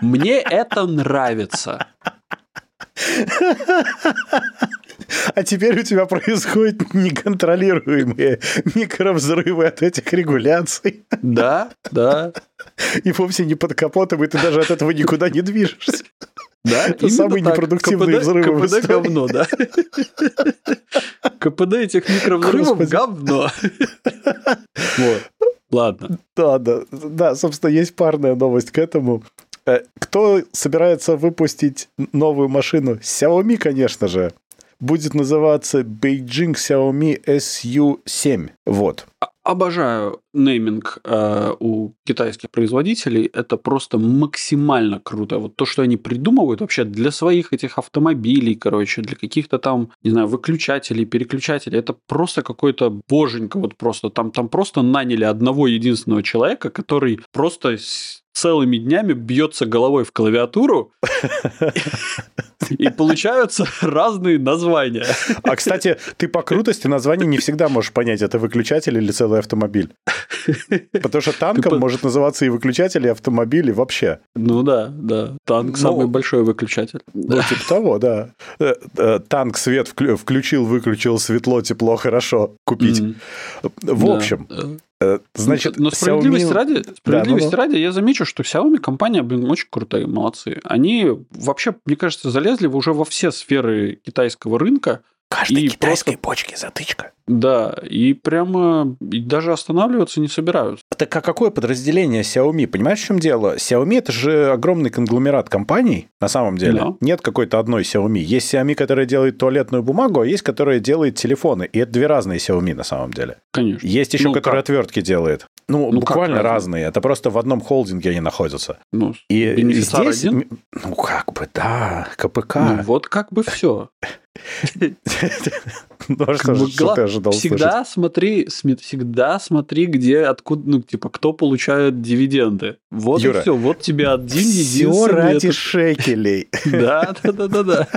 Мне это нравится. А теперь у тебя происходят неконтролируемые микровзрывы от этих регуляций. Да, да. И вовсе не под капотом, и ты даже от этого никуда не движешься. Да, [LAUGHS] это самый так. непродуктивный взрыв. КПД говно, да. [LAUGHS] КПД этих микровзрывов Господи. говно. [LAUGHS] Вот. Ладно. Да, да, да, собственно, есть парная новость к этому. Э, кто собирается выпустить новую машину? Xiaomi, конечно же. Будет называться Beijing Xiaomi SU7. Вот. Обожаю нейминг э, у китайских производителей. Это просто максимально круто. Вот то, что они придумывают вообще для своих этих автомобилей, короче, для каких-то там, не знаю, выключателей, переключателей. Это просто какой-то боженька. Вот просто там, там просто наняли одного единственного человека, который просто целыми днями бьется головой в клавиатуру, и получаются разные названия. А, кстати, ты по крутости названия не всегда можешь понять, это выключатель или целый автомобиль. Потому что танком может называться и выключатель, и автомобиль, и вообще. Ну да, да. Танк ну, самый большой выключатель. Ну, типа того, да. Э, э, танк свет включил, выключил, светло, тепло, хорошо. Купить. В общем, Э, значит, но справедливости Xiaomi... ради, справедливости да, ну, ради, я замечу, что Xiaomi компания, блин, очень крутая, молодцы. Они вообще, мне кажется, залезли уже во все сферы китайского рынка. Каждой и китайской просто... почке затычка. Да, и прямо и даже останавливаться не собираются. Так а какое подразделение Xiaomi? Понимаешь, в чем дело? Xiaomi это же огромный конгломерат компаний, на самом деле. Да. Нет какой-то одной Xiaomi. Есть Xiaomi, которая делает туалетную бумагу, а есть, которая делает телефоны. И это две разные Xiaomi на самом деле. Конечно. Есть еще, ну, которая как? отвертки делает. Ну, ну буквально разные. Это просто в одном холдинге они находятся. Ну, и здесь, один? ну как бы, да, КПК. Ну, вот как бы все. Ну, а что, что ты ожидал Всегда смотри, всегда смотри, где, откуда, ну, типа, кто получает дивиденды. Вот и все, вот тебе один Все ради шекелей. [LAUGHS] Да, да, да, да, да.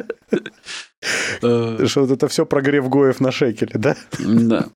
Что вот это все прогрев Гоев на шекеле, да? Да.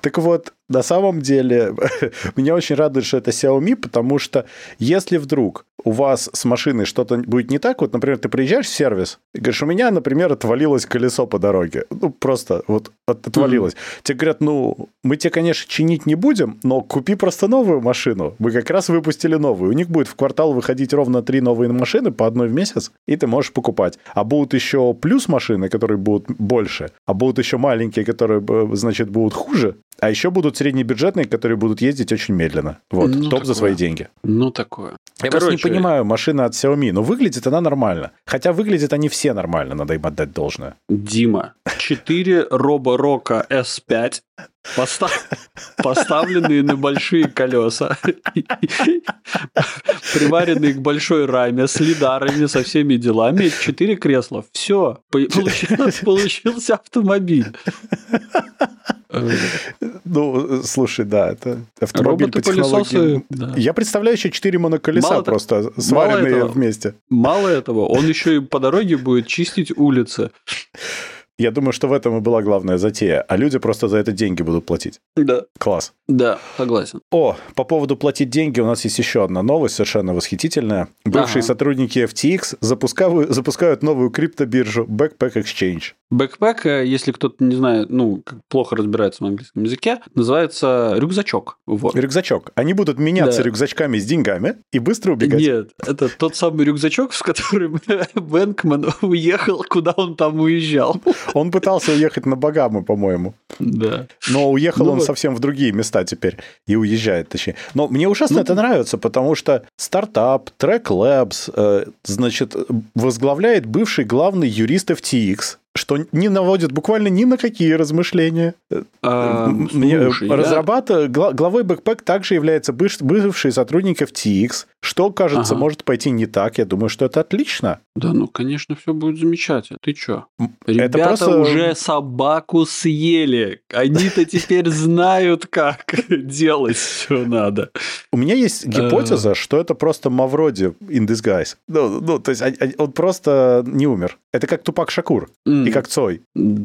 Так вот, на самом деле, [LAUGHS] меня очень радует, что это Xiaomi, потому что если вдруг у вас с машиной что-то будет не так, вот, например, ты приезжаешь в сервис и говоришь, у меня, например, отвалилось колесо по дороге. Ну, просто вот отвалилось. Mm-hmm. Тебе говорят, ну, мы тебе, конечно, чинить не будем, но купи просто новую машину. Мы как раз выпустили новую. У них будет в квартал выходить ровно три новые машины по одной в месяц, и ты можешь покупать. А будут еще плюс машины, которые будут больше, а будут еще маленькие, которые, э, значит, будут хуже, а еще будут среднебюджетные, которые будут ездить очень медленно. Вот, ну, топ такое. за свои деньги. Ну, такое. Я Короче... просто не понимаю, машина от Xiaomi, но выглядит она нормально. Хотя выглядят они все нормально, надо им отдать должное. Дима, 4 Роборока S5 Постав... Поставленные на большие колеса, приваренные к большой раме, с лидарами, со всеми делами, четыре кресла. Все, получился, автомобиль. Ну, слушай, да, это автомобиль по технологии. Да. Я представляю еще четыре моноколеса мало просто сваренные этого, вместе. Мало этого, он еще и по дороге будет чистить улицы. Я думаю, что в этом и была главная затея. А люди просто за это деньги будут платить. Да. Класс. Да, согласен. О, по поводу платить деньги у нас есть еще одна новость, совершенно восхитительная. Бывшие ага. сотрудники FTX запускают, запускают новую криптобиржу Backpack Exchange. Бэкпэк, э, если кто-то не знает, ну, плохо разбирается в английском языке, называется рюкзачок. Вот. Рюкзачок. Они будут меняться да. рюкзачками с деньгами и быстро убегать. Нет, это тот самый рюкзачок, с которым [LAUGHS] Бэнкман уехал, куда он там уезжал. Он пытался уехать на Багамы, по-моему. Да. Но уехал ну, он вот. совсем в другие места теперь. И уезжает, точнее. Но мне ужасно ну, это нравится, потому что стартап, Track Labs, э, значит, возглавляет бывший главный юрист FTX, что не наводит буквально ни на какие размышления. А, Мне, слушай, разрабат... я... Главой Backpack также является бывший сотрудник FTX. Что, кажется, ага. может пойти не так? Я думаю, что это отлично. Да, ну, конечно, все будет замечательно. Ты чё? Ребята это просто... уже собаку съели. Они-то теперь знают, как [LAUGHS] делать все надо. У меня есть гипотеза, что это просто Мавроди in disguise. Ну, ну, то есть он просто не умер. Это как Тупак Шакур и как Цой.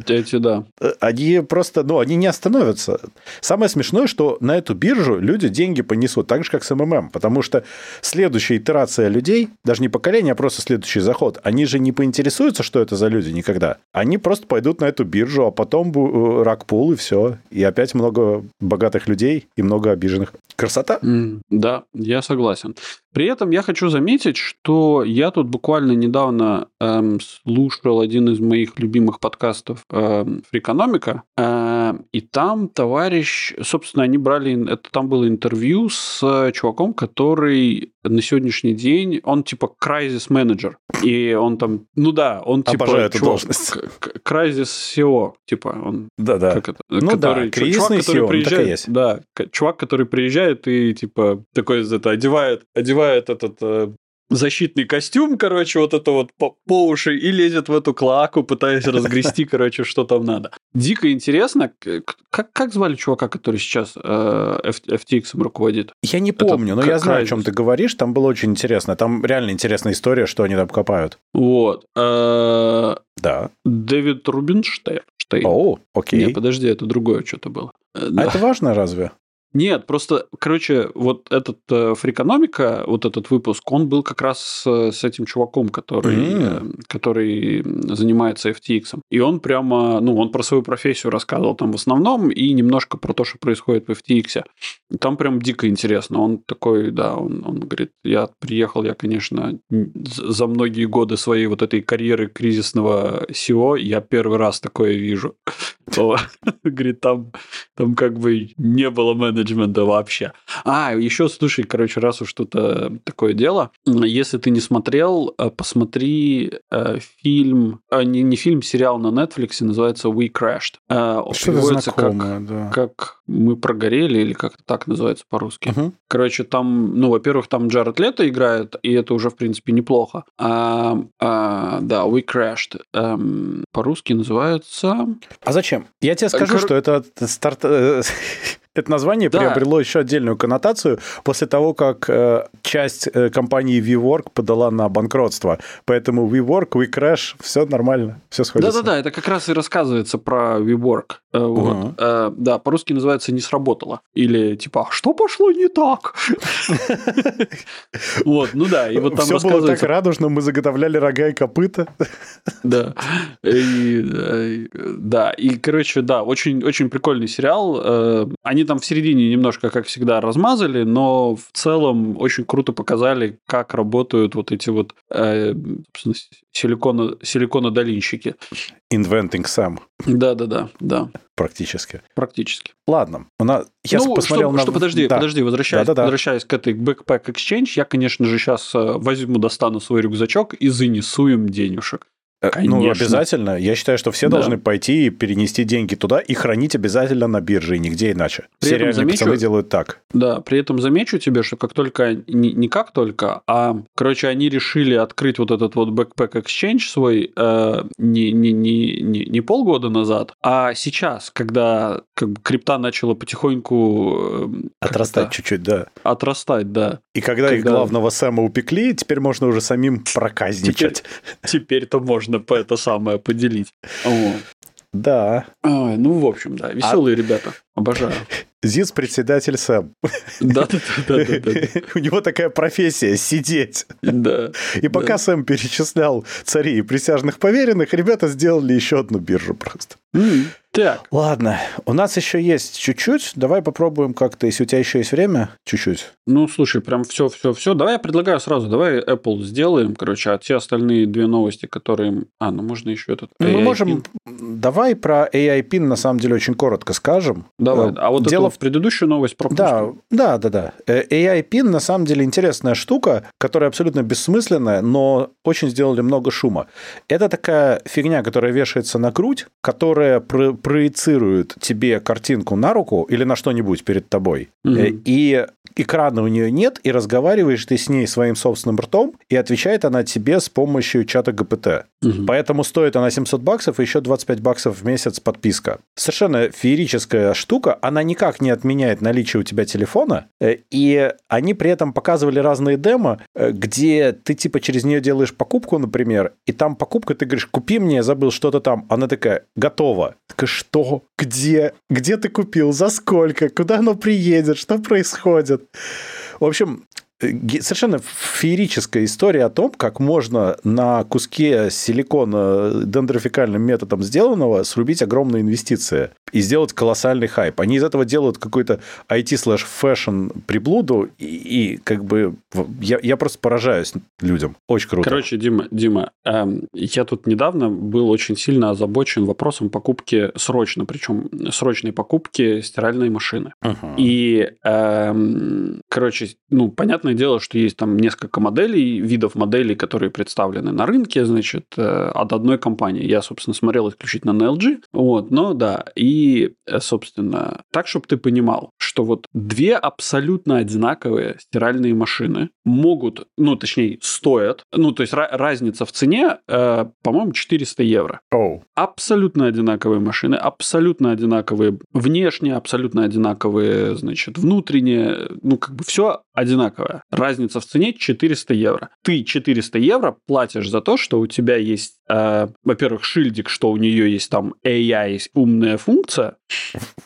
Эти, да. Э, они просто, ну, они не остановятся. Самое смешное, что на эту биржу люди деньги понесут, так же, как с МММ, потому что следующая итерация людей, даже не поколение, а просто следующий заход, они же не поинтересуются, что это за люди никогда. Они просто пойдут на эту биржу, а потом э, ракпул и все. И опять много богатых людей и много обиженных. Красота? Mm, да, я согласен. При этом я хочу заметить, что я тут буквально недавно эм, слушал один из моих любимых подкастов эм, «Фрикономика», э, и там товарищ, собственно, они брали, это там было интервью с чуваком, который на сегодняшний день, он типа кризис менеджер, и он там, ну да, он типа... Обожаю эту должность. Кризис SEO, типа он... Да-да. Как это? Ну который, да, кризисный чувак, SEO, приезжает. Да, чувак, который приезжает и типа такой это одевает, одевает одевает этот э, защитный костюм, короче, вот это вот по, по уши и лезет в эту клаку, пытаясь разгрести, [LAUGHS] короче, что там надо. Дико интересно, как, как звали чувака, который сейчас э, FTX руководит? Я не помню, это но я знаю, о чем ты говоришь. Там было очень интересно. Там реально интересная история, что они там копают. Вот. Э, да. Дэвид Рубинштейн. О, окей. Не, подожди, это другое что-то было. А это важно разве? Нет, просто, короче, вот этот э, Фрикономика, вот этот выпуск, он был как раз с, с этим чуваком, который, mm. э, который занимается FTX. И он прямо, ну, он про свою профессию рассказывал там в основном и немножко про то, что происходит в FTX. Там прям дико интересно. Он такой, да, он, он говорит, я приехал, я, конечно, за многие годы своей вот этой карьеры кризисного SEO, я первый раз такое вижу. [LAUGHS] Говорит, там, там как бы не было менеджмента вообще. А, еще, слушай, короче, раз уж что-то такое дело, если ты не смотрел, э, посмотри э, фильм, э, не, не фильм, сериал на Netflix, называется We Crashed. Что-то знакомое, как, да. Как мы прогорели, или как-то так называется по-русски. Угу. Короче, там, ну, во-первых, там Джаред Лето играет, и это уже, в принципе, неплохо. А, а, да, We Crashed. Эм, по-русски называется... А зачем? Я тебе скажу, Кор... что это старт... [LAUGHS] Э, это название да. приобрело еще отдельную коннотацию после того, как э, часть э, компании WeWork подала на банкротство. Поэтому WeWork, WeCrash, все нормально, все сходится. Да-да-да, это как раз и рассказывается про WeWork. Э, вот. Угу. Э, да, по-русски называется «не сработало». Или типа «что пошло не так?» [LAUGHS] Вот, ну да, и вот там Все было так радужно, мы заготовляли рога и копыта. Да, э, да, и, короче, да, очень, очень прикольный сериал. Э, они там в середине немножко, как всегда, размазали, но в целом очень круто показали, как работают вот эти вот э, силиконо, силиконодолинщики. Inventing Sam. Да-да-да, да. Практически. Практически. Ладно. У нас... Я ну, посмотрел что, на... Что, подожди, да. подожди, возвращаясь, да, да, да. возвращаясь к этой Backpack Exchange, я, конечно же, сейчас э, возьму, достану свой рюкзачок и занесу им денежек. Э, ну, Конечно. Ну, обязательно. Я считаю, что все да. должны пойти и перенести деньги туда и хранить обязательно на бирже, и нигде иначе. При все реальные замечу, пацаны делают так. Да, при этом замечу тебе, что как только, не, не как только, а, короче, они решили открыть вот этот вот Backpack Exchange свой э, не, не, не, не, не полгода назад, а сейчас, когда как бы крипта начала потихоньку... Э, Отрастать чуть-чуть, да. Отрастать, да. И когда, когда их главного Сэма упекли, теперь можно уже самим проказничать. Теперь-то можно можно по это самое поделить. Вот. Да. Ой, ну, в общем, да, веселые а... ребята. Обожаю. ЗИС председатель Сэм. Да, да, да, да, да. У него такая профессия сидеть. Да. И пока да. Сэм перечислял царей и присяжных поверенных, ребята сделали еще одну биржу просто. Mm. Так. Ладно, у нас еще есть чуть-чуть. Давай попробуем как-то, если у тебя еще есть время, чуть-чуть. Ну, слушай, прям все, все, все. Давай я предлагаю сразу, давай Apple сделаем, короче, а те остальные две новости, которые... А, ну можно еще этот AI Мы можем... Давай про AI PIN на самом деле очень коротко скажем. Давай. А вот Дело... эту предыдущую новость пропустим. Да, да, да, да. Э, AI PIN на самом деле интересная штука, которая абсолютно бессмысленная, но очень сделали много шума. Это такая фигня, которая вешается на грудь, которая про проецирует тебе картинку на руку или на что-нибудь перед тобой, угу. и экрана у нее нет, и разговариваешь ты с ней своим собственным ртом, и отвечает она тебе с помощью чата ГПТ. Угу. Поэтому стоит она 700 баксов и еще 25 баксов в месяц подписка. Совершенно феерическая штука, она никак не отменяет наличие у тебя телефона, э, и они при этом показывали разные демо, э, где ты типа через нее делаешь покупку, например, и там покупка, ты говоришь, купи мне, я забыл что-то там. Она такая, готово. Такая, что? Где? Где ты купил? За сколько? Куда оно приедет? Что происходит? В общем, совершенно феерическая история о том, как можно на куске силикона дендрофикальным методом сделанного срубить огромные инвестиции и сделать колоссальный хайп. Они из этого делают какой-то IT slash fashion приблуду, и, и как бы я, я просто поражаюсь людям. Очень круто. Короче, Дима, Дима, эм, я тут недавно был очень сильно озабочен вопросом покупки срочно, причем срочной покупки стиральной машины. Uh-huh. И, эм, короче, ну, понятно, понятное дело, что есть там несколько моделей, видов моделей, которые представлены на рынке, значит, э, от одной компании. Я, собственно, смотрел исключительно на LG. Вот, но да, и, э, собственно, так, чтобы ты понимал, что вот две абсолютно одинаковые стиральные машины могут, ну, точнее, стоят, ну, то есть разница в цене, э, по-моему, 400 евро. Oh. Абсолютно одинаковые машины, абсолютно одинаковые внешне, абсолютно одинаковые, значит, внутренние, ну, как бы все одинаковая. Разница в цене 400 евро. Ты 400 евро платишь за то, что у тебя есть, э, во-первых, шильдик, что у нее есть там AI, умная функция.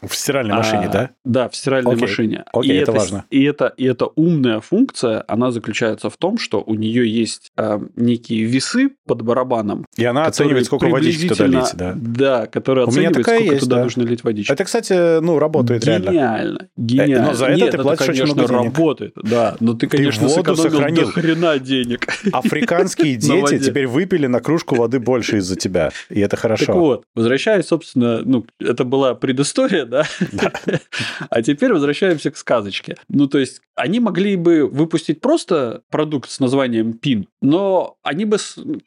В стиральной машине, а, да? Да, в стиральной Окей. машине. Окей, и это, это важно. И это, и эта умная функция, она заключается в том, что у нее есть э, некие весы под барабаном. И она оценивает, сколько водички туда лить, да? Да, которая у оценивает, сколько есть, туда да. нужно лить водички. Это, кстати, ну, работает гениально, реально. Гениально, гениально. Но за это Нет, ты платишь это, конечно, очень много денег. работает, да. Но ты, конечно, ты воду сохранил. до хрена денег. Африканские [LAUGHS] дети теперь выпили на кружку воды больше из-за тебя, и это хорошо. Так вот, возвращаясь, собственно, ну, это была предыстория, да? [LAUGHS] А теперь возвращаемся к сказочке. Ну, то есть, они могли бы выпустить просто продукт с названием PIN, но они бы,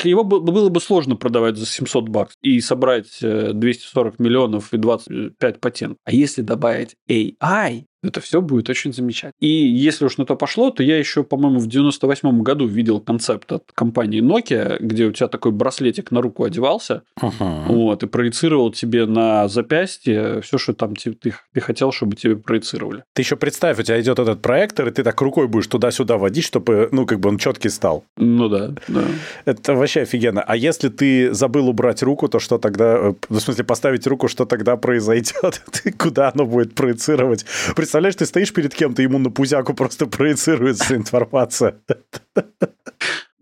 его было бы сложно продавать за 700 баксов и собрать 240 э, миллионов и 25 патентов. А если добавить AI, это все будет очень замечательно. И если уж на то пошло, то я еще, по-моему, в 98 году видел концепт от компании Nokia, где у тебя такой браслетик на руку одевался, uh-huh. вот, и проецировал тебе на запястье все, что там ты, ты, ты хотел, чтобы тебе проецировали. Ты еще представь, у тебя идет этот проектор, и ты так рукой будешь туда-сюда водить, чтобы, ну, как бы он четкий стал. Ну да, да. Это вообще офигенно. А если ты забыл убрать руку, то что тогда, э, в смысле, поставить руку, что тогда произойдет? [LAUGHS] Куда оно будет проецировать? Представляешь, ты стоишь перед кем-то, ему на пузяку просто проецируется информация.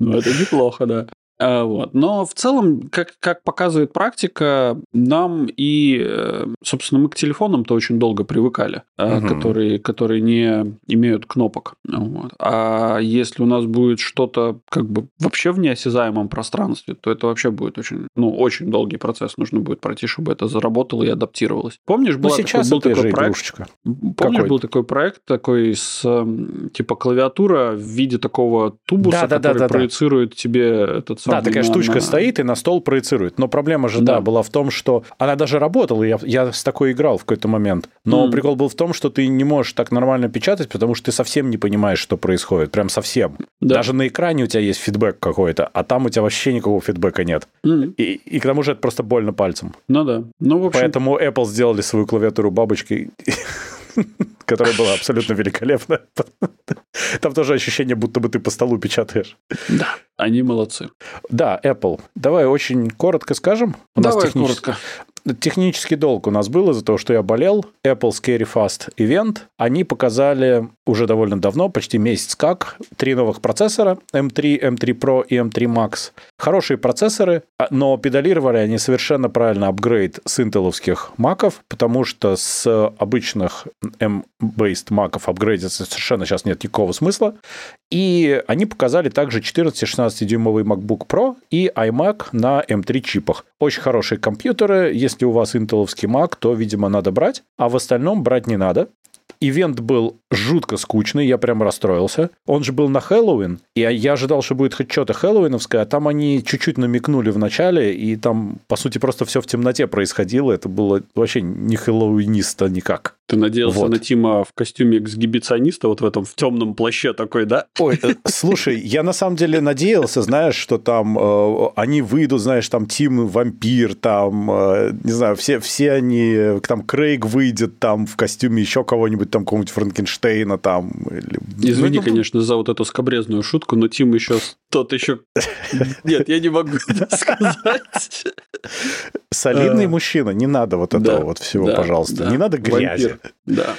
Ну, это неплохо, да. А, вот. Но в целом, как, как показывает практика, нам и, э, собственно, мы к телефонам-то очень долго привыкали, угу. которые, которые не имеют кнопок. Вот. А если у нас будет что-то как бы вообще в неосязаемом пространстве, то это вообще будет очень, ну, очень долгий процесс нужно будет пройти, чтобы это заработало и адаптировалось. Помнишь, была ну, такой, был такой проект? Игрушечка. Помнишь, Какой? был такой проект такой с типа клавиатура в виде такого тубуса, да, который да, да, проецирует да. тебе этот да, такая штучка на... стоит и на стол проецирует. Но проблема же, да. да, была в том, что она даже работала, я, я с такой играл в какой-то момент. Но mm. прикол был в том, что ты не можешь так нормально печатать, потому что ты совсем не понимаешь, что происходит. Прям совсем. Да. Даже на экране у тебя есть фидбэк какой-то, а там у тебя вообще никакого фидбэка нет. Mm. И, и к тому же это просто больно пальцем. Ну да. Ну, в общем... Поэтому Apple сделали свою клавиатуру бабочкой [LAUGHS] которая была абсолютно великолепна. Там тоже ощущение, будто бы ты по столу печатаешь. Да, они молодцы. Да, Apple. Давай очень коротко скажем. У Давай нас технически... коротко технический долг у нас был из-за того, что я болел. Apple Scary Fast Event. Они показали уже довольно давно, почти месяц как, три новых процессора M3, M3 Pro и M3 Max. Хорошие процессоры, а, но педалировали они совершенно правильно апгрейд с интеловских маков, потому что с обычных M-based маков апгрейдиться совершенно сейчас нет никакого смысла. И они показали также 14-16-дюймовый MacBook Pro и iMac на M3 чипах. Очень хорошие компьютеры. Если у вас интеловский Mac, то, видимо, надо брать. А в остальном брать не надо. Ивент был жутко скучный, я прям расстроился. Он же был на Хэллоуин, и я ожидал, что будет хоть что-то хэллоуиновское, а там они чуть-чуть намекнули в начале, и там, по сути, просто все в темноте происходило. Это было вообще не хэллоуиниста никак. Ты надеялся вот. на Тима в костюме эксгибициониста, вот в этом в темном плаще такой, да? Ой, э, слушай, я на самом деле надеялся, знаешь, что там э, они выйдут, знаешь, там Тим вампир, там, э, не знаю, все, все они, там Крейг выйдет там в костюме еще кого-нибудь, там какого-нибудь Франкенштейна там. Или... Извини, ну, конечно, за вот эту скобрезную шутку, но Тим еще тот еще... [LAUGHS] Нет, я не могу это сказать. Солидный мужчина, не надо вот этого вот всего, пожалуйста. Не надо грязи. Да.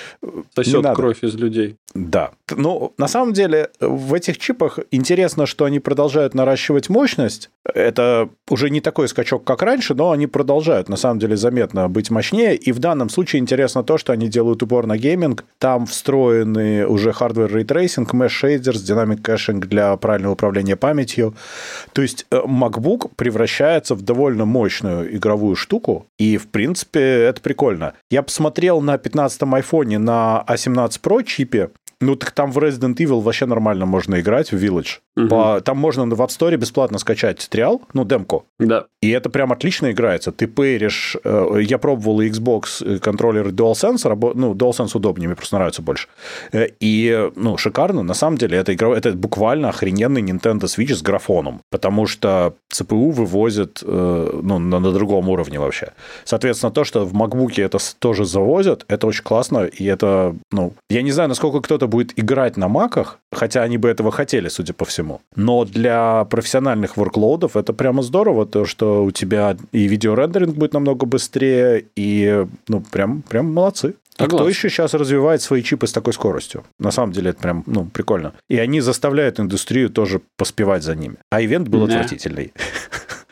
Сосет кровь из людей. Да. Ну, на самом деле, в этих чипах интересно, что они продолжают наращивать мощность. Это уже не такой скачок, как раньше, но они продолжают, на самом деле, заметно быть мощнее. И в данном случае интересно то, что они делают упор на гейминг. Там встроены уже hardware ray tracing, mesh shaders, dynamic caching для правильного управления памятью. То есть э, MacBook превращается в довольно мощную игровую штуку. И, в принципе, это прикольно. Я посмотрел на 15-м айфоне на A17 Pro чипе, ну, так там в Resident Evil вообще нормально можно играть, в Village. Угу. По, там можно в App Store бесплатно скачать триал, ну, демку. Да. И это прям отлично играется. Ты пейришь... Э, я пробовал и Xbox э, контроллер DualSense, рабо, ну, DualSense удобнее, мне просто нравится больше. Э, и, ну, шикарно. На самом деле, это, игра, это буквально охрененный Nintendo Switch с графоном, потому что CPU вывозит, ну, на, на другом уровне вообще. Соответственно, то, что в MacBook это тоже завозят, это очень классно, и это, ну, я не знаю, насколько кто-то будет играть на маках, хотя они бы этого хотели, судя по всему. Но для профессиональных ворклоудов это прямо здорово, то, что у тебя и видеорендеринг будет намного быстрее, и, ну, прям, прям молодцы. А кто еще сейчас развивает свои чипы с такой скоростью? На самом деле это прям, ну, прикольно. И они заставляют индустрию тоже поспевать за ними. А ивент был да. отвратительный. [LAUGHS]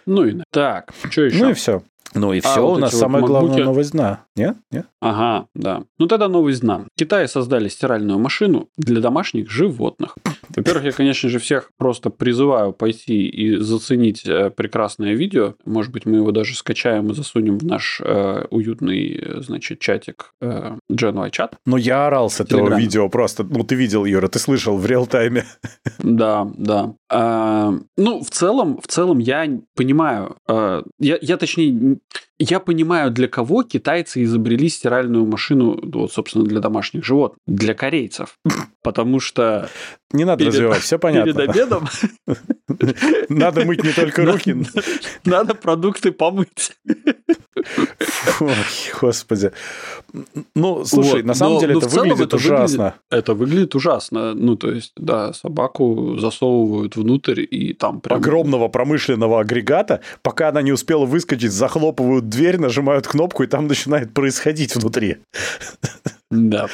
Ну и так, что еще? Ну и все. Ну и а, все, вот у нас самая вот главная новость дна. Нет? Нет? Ага, да. Ну тогда новость дна. В Китае создали стиральную машину для домашних животных. Во-первых, я, конечно же, всех просто призываю пойти и заценить э, прекрасное видео. Может быть, мы его даже скачаем и засунем в наш э, уютный, значит, чатик э, Gen чат. Ну, я орал с этого Телеграме. видео просто. Ну, ты видел, Юра, ты слышал в реал-тайме. Да, да. А, ну, в целом, в целом я понимаю. А, я, я, точнее, я понимаю, для кого китайцы изобрели стиральную машину, вот, собственно, для домашних животных. Для корейцев. Потому что... Не надо перед, развивать, все понятно. Перед обедом... [LAUGHS] Надо мыть не только руки. [LAUGHS] Надо продукты помыть. Господи. Ну, слушай, вот. на самом но, деле но это выглядит это ужасно. Выглядит, это выглядит ужасно. Ну, то есть, да, собаку засовывают внутрь и там прям... Огромного промышленного агрегата, пока она не успела выскочить, захлопывают дверь, нажимают кнопку, и там начинает происходить внутри. Да.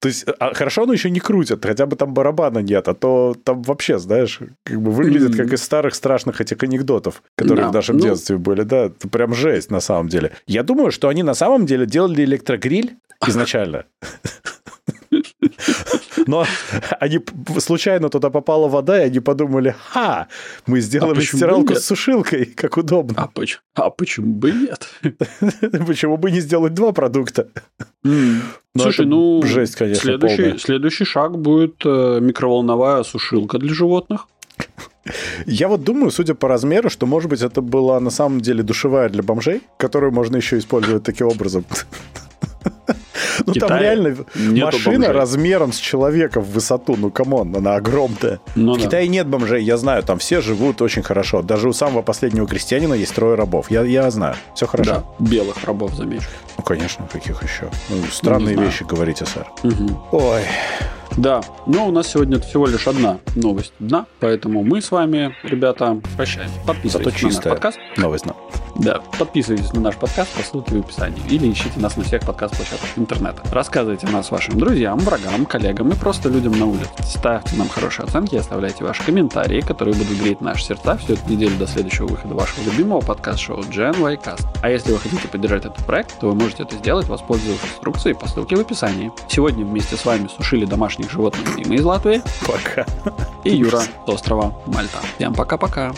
То есть, а, хорошо, оно еще не крутят, хотя бы там барабана нет, а то там вообще, знаешь, как бы выглядит как из старых страшных этих анекдотов, которые да. в нашем ну... детстве были, да, это прям жесть на самом деле. Я думаю, что они на самом деле делали электрогриль [LAUGHS] изначально. Но они случайно туда попала вода, и они подумали, ха, мы сделали а стиралку с сушилкой, как удобно. А, поч- а почему бы нет? [LAUGHS] почему бы не сделать два продукта? Mm. [LAUGHS] Слушай, ну, жесть, конечно, следующий, полная. следующий шаг будет э, микроволновая сушилка для животных. Я вот думаю, судя по размеру, что, может быть, это была на самом деле душевая для бомжей, которую можно еще использовать таким образом. [LAUGHS] [LAUGHS] Ну, там реально машина размером с человека в высоту. Ну, come on, она огромная. Ну, в Китае нет бомжей, я знаю, там все живут очень хорошо. Даже у самого последнего крестьянина есть трое рабов. Я, я знаю, все хорошо. Да, белых рабов, замечу. Ну, конечно, каких еще? Ну, странные вещи говорите, сэр. Угу. Ой. Да, но у нас сегодня всего лишь одна новость дна, поэтому мы с вами, ребята, прощаем. Подписывайтесь на наш подкаст. Новость дна. Да, подписывайтесь на наш подкаст по ссылке в описании или ищите нас на всех подкаст-площадках интернета. Рассказывайте о нас вашим друзьям, врагам, коллегам и просто людям на улице. Ставьте нам хорошие оценки и оставляйте ваши комментарии, которые будут греть наши сердца всю эту неделю до следующего выхода вашего любимого подкаст-шоу Gen Y Cast. А если вы хотите поддержать этот проект, то вы можете это сделать, воспользовавшись инструкцией по ссылке в описании. Сегодня вместе с вами сушили домашних животных Дима из Латвии. Пока. И Юра [LAUGHS] с острова Мальта. Всем пока-пока.